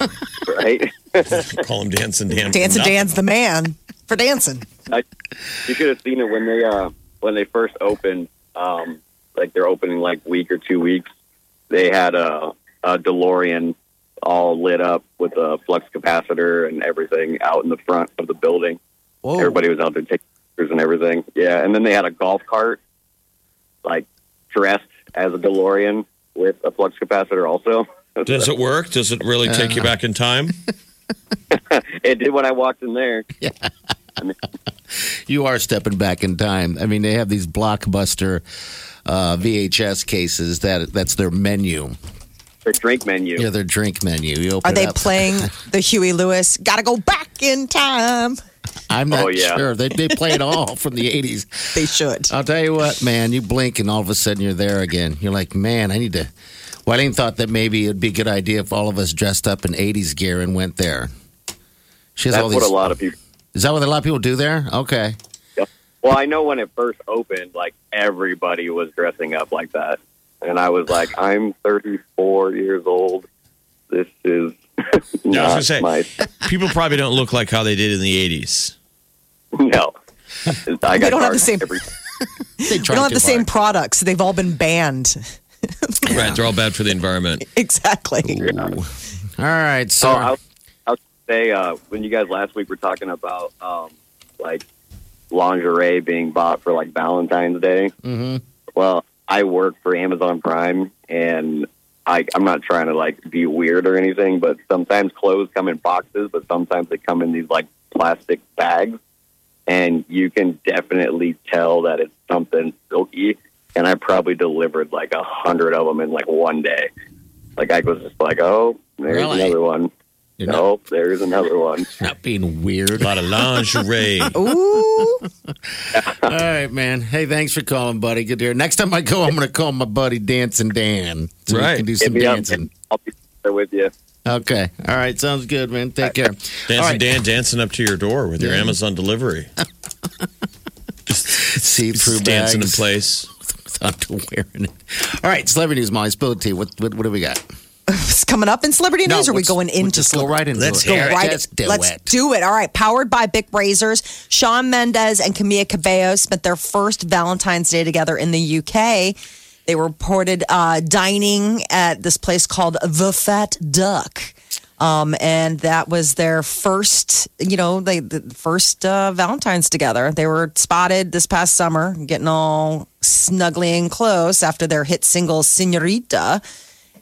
Right? Call him Dancing Dan. Dancing. Dan's the man for dancing. I, you should have seen it when they uh, when they first opened. Um, like their opening like week or two weeks, they had a, a DeLorean all lit up with a flux capacitor and everything out in the front of the building. Whoa. Everybody was out there taking pictures and everything. Yeah, and then they had a golf cart, like dressed as a DeLorean with a flux capacitor. Also, Does it work? Does it really take you back in time? it did when I walked in there. You are stepping back in time. I mean, they have these blockbuster uh, VHS cases that that's their menu. Their drink menu. Yeah, their drink menu. You open Are it they up. playing the Huey Lewis? Gotta go back in time. I'm not Oh, yeah. sure. They they play it all from the '80s. They should. I'll tell you what, man. You blink and all of a sudden you're there again. You're like, man, I need to. Whiting thought that maybe it'd be a good idea if all of us dressed up in '80s gear and went there. She has That's all these. what a lot of people. Is that what a lot of people do there? Okay. Well, I know when it first opened, like everybody was dressing up like that, and I was like, I'm 34 years old. This is Yeah, I was gonna my say people probably don't look like how they did in the '80s. no. I got don't have the same- every- They don't have too the same products. They've all been banned. Right? They're all bad for the environment. Exactly. All right, so Oh, I, was- I was gonna say uh, when you guys last week were talking about um, like lingerie being bought for like Valentine's Day. Mhm. Well, I work for Amazon Prime, and I, I'm not trying to like be weird or anything, but sometimes clothes come in boxes, but sometimes they come in these like plastic bags, and you can definitely tell that it's something silky. And I probably delivered like a hundred of them in like one day. Like I was just like, oh, there's Really? another one. You're not, Nope, there's another one. not being weird. A lot of lingerie. Ooh. All right, man. Hey, thanks for calling, buddy. Good to hear. Next time I go, I'm going to call my buddy Dancing Dan. So we can do some me up. dancing. I'll be there with you. Okay. All right. Sounds good, man. Take care. Dancing right. Dan dancing up to your door with your Yeah. Amazon delivery. See through dancing in place. with underwear in it. All right. Celebrity news, Molly. Spill the tea. What, what, what do we got? It's coming up in celebrity No, news. or are we going into just go right into Let's it. Go it. right Just do Let's it. do it. All right. Powered by Bic Razors, Shawn Mendes and Camila Cabello spent their first Valentine's Day together in the UK. They were reported uh, dining at this place called The Fat Duck. Um, and that was their first, you know, they, the first uh, Valentine's together. They were spotted this past summer, getting all snuggling close after their hit single "Senorita."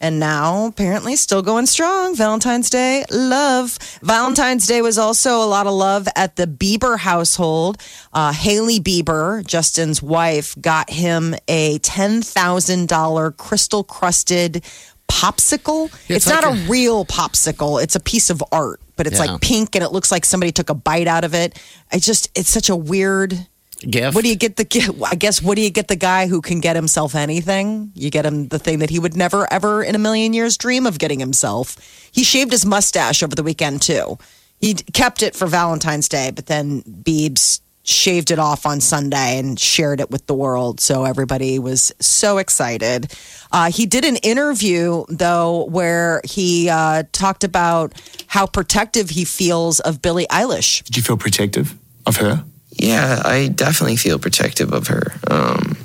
And now, apparently, still going strong. Valentine's Day love. Valentine's Day was also a lot of love at the Bieber household. Uh, Hailey Bieber, Justin's wife, got him a $10,000 crystal crusted popsicle. It's, It's not like a, real popsicle, it's a piece of art, but it's Yeah. like pink and it looks like somebody took a bite out of it. I just, it's such a weird. Gift. What do you get the I guess what do you get the guy who can get himself anything? You get him the thing that he would never ever in a million years dream of getting himself. He shaved his mustache over the weekend too. He kept it for Valentine's Day, but then Biebs shaved it off on Sunday and shared it with the world. So everybody was so excited. Uh, he did an interview though where he uh, talked about how protective he feels of Billie Eilish. Did you feel protective of her? Yeah, I definitely feel protective of her. Um,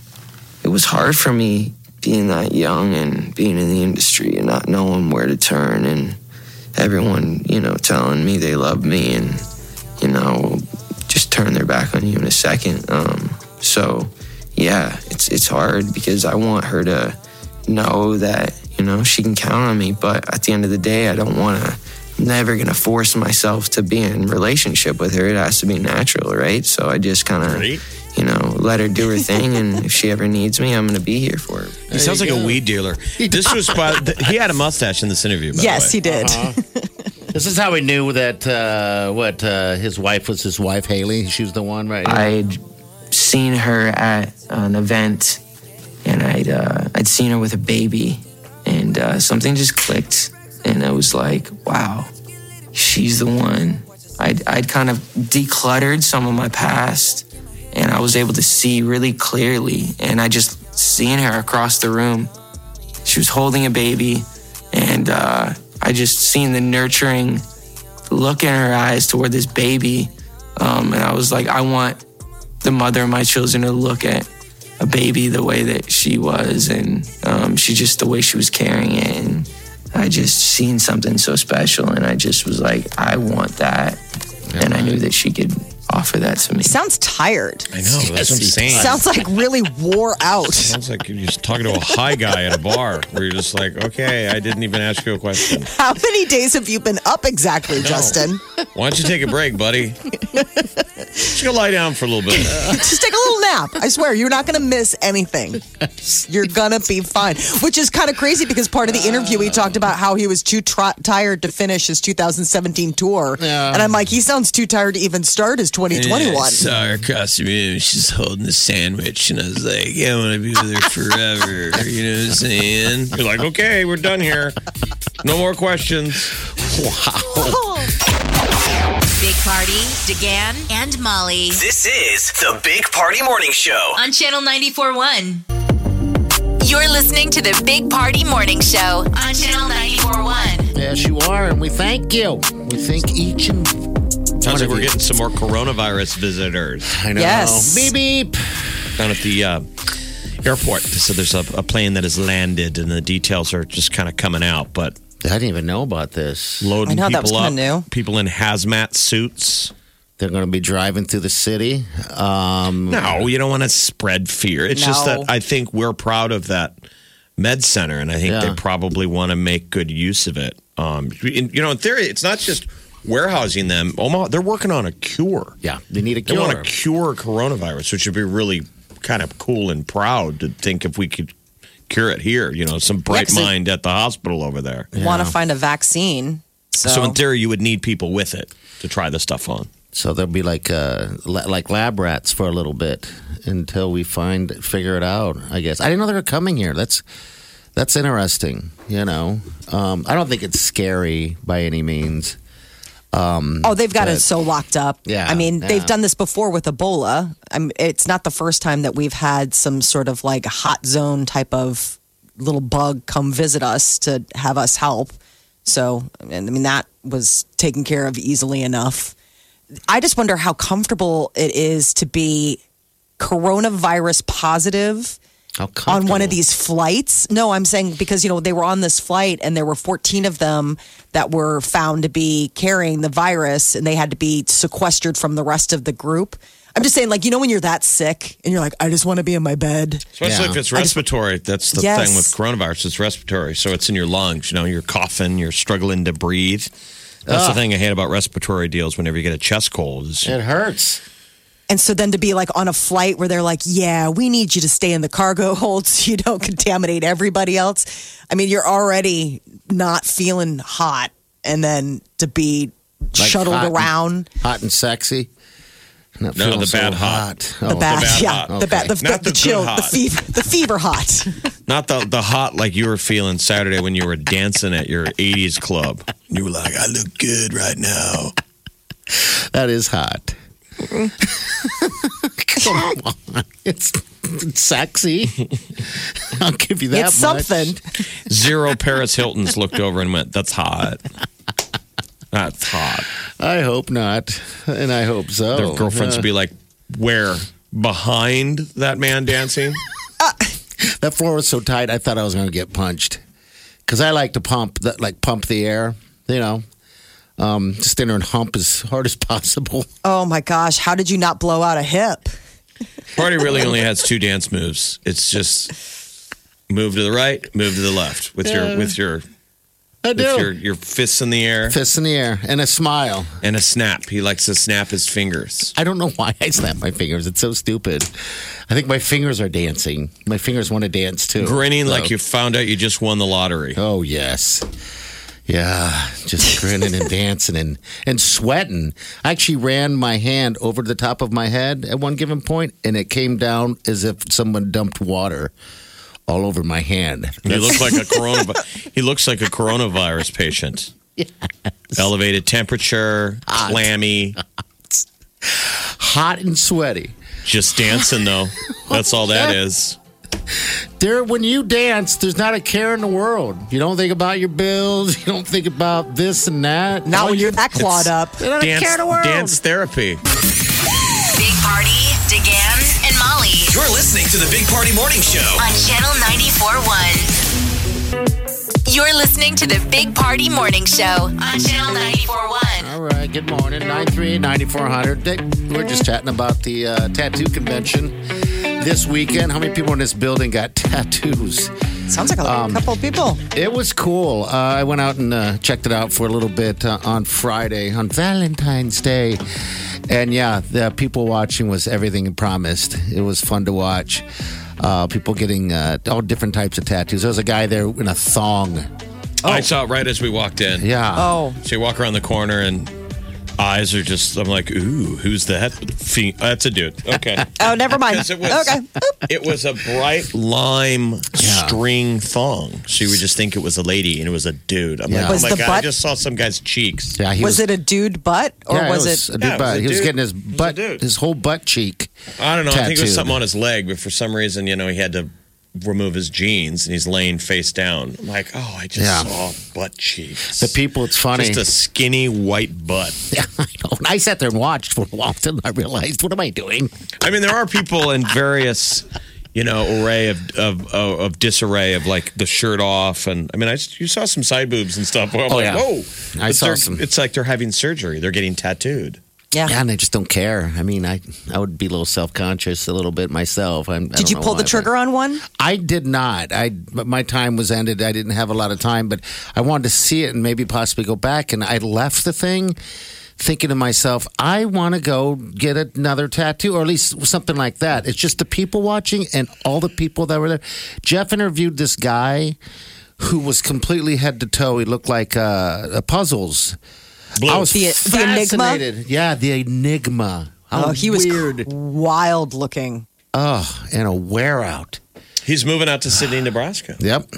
it was hard for me being that young and being in the industry and not knowing where to turn and everyone, you know, telling me they love me and, you know, just turn their back on you in a second. Um, so, yeah, it's it's hard because I want her to know that, you know, she can count on me. But at the end of the day, I don't want to I'm never gonna force myself to be in relationship with her. It has to be natural, right? So I just kind of, Right. you know, let her do her thing, and if she ever needs me, I'm gonna be here for her. He sounds like a weed dealer. This was by, he had a mustache in this interview. By yes, the he way. did. This is how we knew that uh, what uh, his wife was his wife Hailey. She was the one, right? I'd seen her at an event, and I'd uh, I'd seen her with a baby, and uh, something just clicked, and I was like, wow, she's the one. I'd I'd kind of decluttered some of my past, and I was able to see really clearly, and I just seeing her across the room. She was holding a baby, and uh, I just seen the nurturing look in her eyes toward this baby. Um, and I was like, I want the mother of my children to look at a baby the way that she was, and um, she just the way she was carrying it, and I just seen something so special, and I just was like, I want that, and I knew that she could offer that to me. Sounds tired. I know. That's what I'm saying. Sounds like really wore out. Sounds like you're just talking to a high guy at a bar where you're just like, okay, I didn't even ask you a question. How many days have you been up exactly, Justin? Why don't you take a break, buddy? Just go lie down for a little bit. Just take a little nap. I swear, you're not going to miss anything. You're going to be fine. Which is kind of crazy because part of the interview, he talked about how he was too tr- tired to finish his 2017 tour. Yeah. And I'm like, he sounds too tired to even start his 2021. I saw her across the room. She's holding a sandwich, and I was like, I want to be with her forever. You know what I'm saying? You're like, okay, we're done here. No more questions. Wow. Big Party, DeGan, and Molly This is the Big Party Morning Show. on Channel 94.1. You're listening to the Big Party Morning Show on Channel 94.1. Yes, you are, and we thank you. We thank each and Sounds one like we're you. getting some more coronavirus visitors I know. Yes. Beep beep. down at the uh, airport. So there's a, a plane that has landed, and the details are just kind of coming out. But I didn't even know about this. loading I know, that people was up, kinda new. people in hazmat suits. They're going to be driving through the city. Um, No, you don't want to spread fear. It's just No. that I think we're proud of that med center, and I think they probably want to make good use of it. Um, in- you know, in theory, it's not just warehousing them. Omaha, they're working on a cure. Yeah, they need a cure. They want to cure coronavirus, which would be really kind of cool and proud to think if we could cure it here. You know, some bright it- mind at the hospital over there. Want to find a vaccine. So, So in theory, you would need people with it to try the stuff on. So they'll be like uh, like lab rats for a little bit until we find figure it out. I guess I didn't know they were coming here. That's that's interesting. You know, um, I don't think it's scary by any means. Um, Oh, they've got but- it so locked up. Yeah, I mean, yeah. they've done this before with Ebola. I'm, it's not the first time that we've had some sort of like hot zone type of little bug come visit us to have us help. So, and I mean, that was taken care of easily enough. I just wonder how comfortable it is to be coronavirus positive on one of these flights. No, I'm saying because you know they were on this flight and there were 14 of them that were found to be carrying the virus and they had to be sequestered from the rest of the group. I'm just saying, like you know, when you're that sick and you're like, I just want to be in my bed. Especially Yeah. if it's respiratory. That's the Yes. thing with coronavirus. It's respiratory. So it's in your lungs. You know, you're coughing, you're struggling to breathe. That's the thing I hate about respiratory deals whenever you get a chest cold. It hurts. And so then to be like on a flight where they're like, yeah, we need you to stay in the cargo hold so you don't contaminate everybody else. I mean, you're already not feeling hot, and then to be Like shuttled hot and- around. hot and sexy. Not No, feeling the so bad hot. The Oh, bad, bad yeah, hot. the bad, the, Okay. Not the, the chill, the fever, the fever hot. not the the hot like you were feeling Saturday when you were dancing at your 80s club. You were like, I look good right now. That is hot. Come on, it's, it's sexy. I'll give you that. it's much. something. Zero Paris Hiltons looked over and went, That's hot. That's hot. I hope not, and I hope so. Their girlfriends Uh, would be like, Where? Behind that man dancing? that floor was so tight. I thought I was going to get punched because I like to pump, the, like pump the air. You know, um, just stand there and hump as hard as possible. Oh my gosh, how did you not blow out a hip? Party really only has two dance moves. It's just move to the right, move to the left with your with your I with do. your your fists in the air Fists in the air and a smile. and a snap. He likes to snap his fingers. I don't know why I snap my fingers. It's so stupid. I think my fingers are dancing. My fingers want to dance too. Grinning So- like you found out you just won the lottery. Oh yes. Yeah, just grinning and dancing and, and sweating. I actually ran my hand over the top of my head at one given point, and it came down as if someone dumped water all over my hand. He looks like a corona. he looks like a coronavirus patient. Elevated temperature, clammy, hot and sweaty. just dancing though. That's all that is. There, when you dance, there's not a care in the world. You don't think about your bills. You don't think about this and that. Not All when you- you're that clawed up. There's not a Dance, care in the world. dance therapy. Big Party, DeGan, and Molly You're listening to the Big Party Morning Show. on Channel 94.1. You're listening to the Big Party Morning Show on Channel 94.1. All right, good morning. 938-9400. We're just chatting about the uh, tattoo convention this weekend. How many people in this building got tattoos? Sounds like a Um, couple of people. It was cool. Uh, I went out and uh, checked it out for a little bit uh, on Friday, on Valentine's Day. And yeah, the people watching was everything promised. It was fun to watch. Uh, people getting uh, all different types of tattoos. There was a guy there in a thong. I saw it right as we walked in. Yeah. Oh, So you walk around the corner and eyes are just, I'm like, ooh, who's that? Fe- That's a dude. Okay. oh, never mind. it was- okay. It was a bright lime string thong. So you would just think it was a lady and it was a dude. I'm Yeah. like, Was oh my the God, I butt- just saw some guy's cheeks. Yeah, he Was it a dude butt or yeah, was, it? it? a dude Yeah, it was butt. a he was dude. getting his It was a butt, dude. his whole butt cheek. I don't know. I think it was Tattooed. something on his leg, but for some reason, you know, he had to remove his jeans and he's laying face down. I'm like, oh, I just Yeah. saw butt cheeks. The people, it's funny. Just a skinny white butt. Yeah, I know. And I sat there and watched for a while until I realized, what am I doing? I mean, there are people in various, you know, array of of, of, of disarray of like the shirt off, and I mean, I you saw some side boobs and stuff. Oh, like, yeah. whoa! I saw some. It's like they're having surgery. They're getting tattooed. Yeah. Yeah, and I just don't care. I mean, I I would be a little self conscious a little bit myself. I'm, Did you pull the trigger on one? I did not. I my time was ended. I didn't have a lot of time, but I wanted to see it and maybe possibly go back. And I left the thing thinking to myself, I want to go get another tattoo or at least something like that. It's just the people watching and all the people that were there. Jeff interviewed this guy who was completely head to toe. He looked like uh, puzzles. I was The- the Enigma? fascinated. Yeah, the enigma. How oh, he was weird. wild looking. Oh, and a wear out. He's moving out to Sidney, Nebraska. Yep.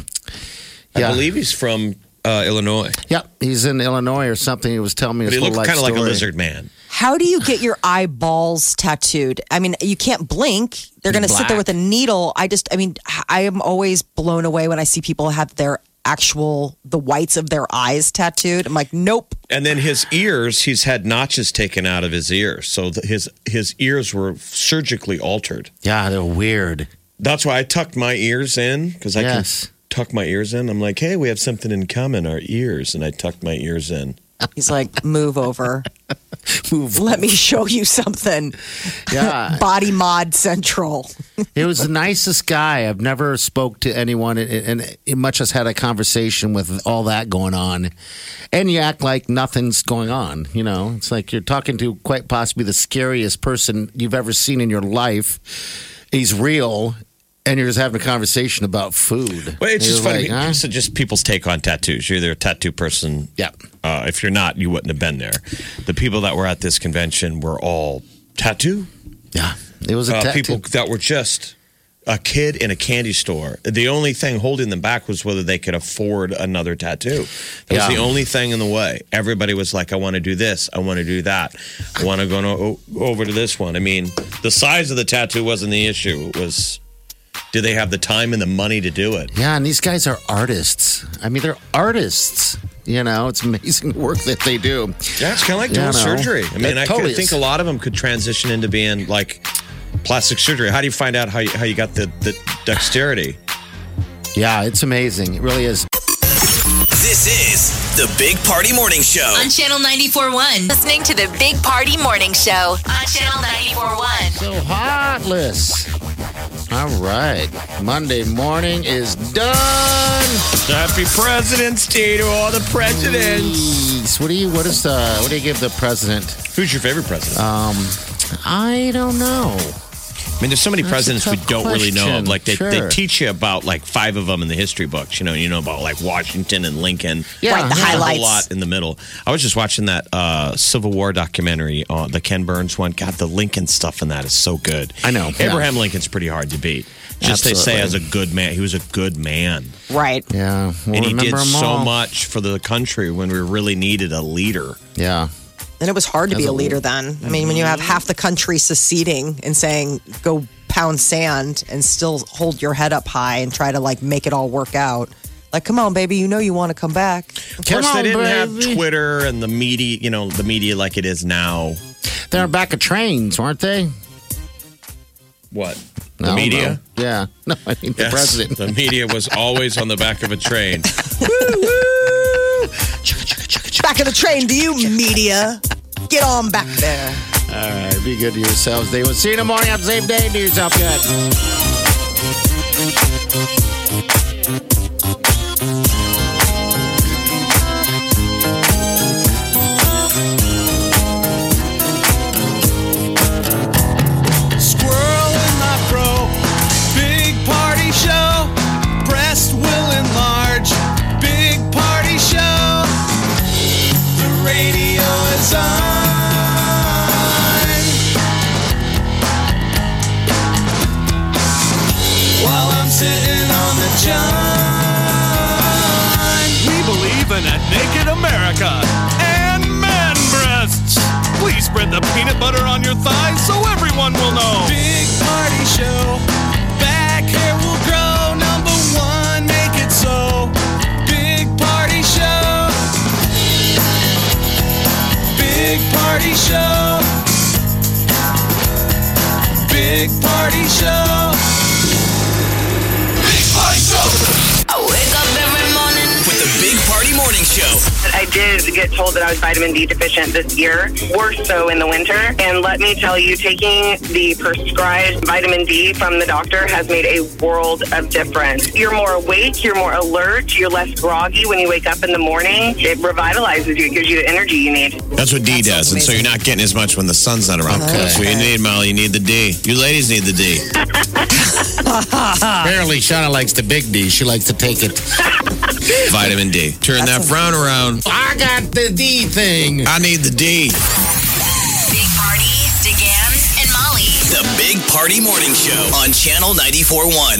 I believe he's from uh, Illinois, Yep. He's in Illinois or something. He was telling me but his he whole looked kind of like a lizard man. How do you get your eyeballs tattooed? I mean, you can't blink. They're going to sit there with a needle. I just, I mean, I am always blown away when I see people have their actual, the whites of their eyes tattooed. I'm like, nope. And then his ears, he's had notches taken out of his ears, so th- his his ears were surgically altered. Yeah, they're weird. That's why I tucked my ears in because I Yes. can tuck my ears in. I'm like, hey, we have something in common, our ears, and I tucked my ears in. He's like, move over. Move. Let me show you something. Yeah. Body mod central. It was the nicest guy. I've never spoke to anyone and, and much as had a conversation with all that going on. And you act like nothing's going on. You know, it's like you're talking to quite possibly the scariest person you've ever seen in your life. He's real. And you're just having a conversation about food. Well, it's just funny. like, huh? So just people's take on tattoos. You're either a tattoo person. Yeah. Uh, if you're not, you wouldn't have been there. The people that were at this convention were all tattoo. Yeah. It was a uh, people that were just a kid in a candy store. The only thing holding them back was whether they could afford another tattoo. That Yeah. was the only thing in the way. Everybody was like, I want to do this. I want to do that. I want to go over to this one. I mean, the size of the tattoo wasn't the issue. It was, do they have the time and the money to do it? Yeah, and these guys are artists. I mean, they're artists. You know, it's amazing work that they do. Yeah, it's kind of like Yeah, doing I know. surgery. I mean, I totally could think is. a lot of them could transition into being like plastic surgery. How do you find out how you, how you got the, the dexterity? Yeah, it's amazing. It really is. This is the Big Party Morning Show. On Channel 94.1. Listening to the Big Party Morning Show on Channel 94.1. So heartless. All right. Monday morning is done. Happy President's Day to all the presidents. Jeez, What do you what is uh what do you give the president? Who's your favorite president? Um I don't know. I mean, there's so many That's presidents we don't really know. question. of. Like they, they teach you about like five of them in the history books. You know, you know about like Washington and Lincoln. Yeah, Right, the yeah. There's a lot in the middle. I was just watching that uh, Civil War documentary, uh, the Ken Burns one. God, the Lincoln stuff in that is so good. I know, yeah. Abraham Lincoln's pretty hard to beat. Just they say as a good man, he was a good man, Right. Yeah. We'll and he did so much for the country when we really needed a leader. Yeah. And it was hard to be a a- leader then. I mean, when you mm-hmm. have half the country seceding and saying, go pound sand and still hold your head up high and try to like make it all work out. Like, come on, baby, you know you want to come back. Of course, Come they didn't have. Twitter and the media, you know, the media like it is now. They're back of trains, weren't they? What? No, The media? no. Yeah. No, I mean the Yes, president. The media was always on the back of a train. Back of the train, do you media? Get on back there. All right, be good to yourselves. They will see you in the morning. Have the same day. Do yourself good. That I was vitamin D deficient this year, worse so in the winter. And let me tell you, taking the prescribed vitamin D from the doctor has made a world of difference. You're more awake, you're more alert, you're less groggy when you wake up in the morning. It revitalizes you, it gives you the energy you need. That's what D does, and so you're not getting as much when the sun's not around. Okay. That's what you need, Molly. You need the D. You ladies need the D. Apparently, Shauna likes the big D. She likes to take it. Vitamin D. Turn that frown around. I got the D thing. I need the D. Big Party, DeGan, and Molly. The Big Party Morning Show on Channel 94.1.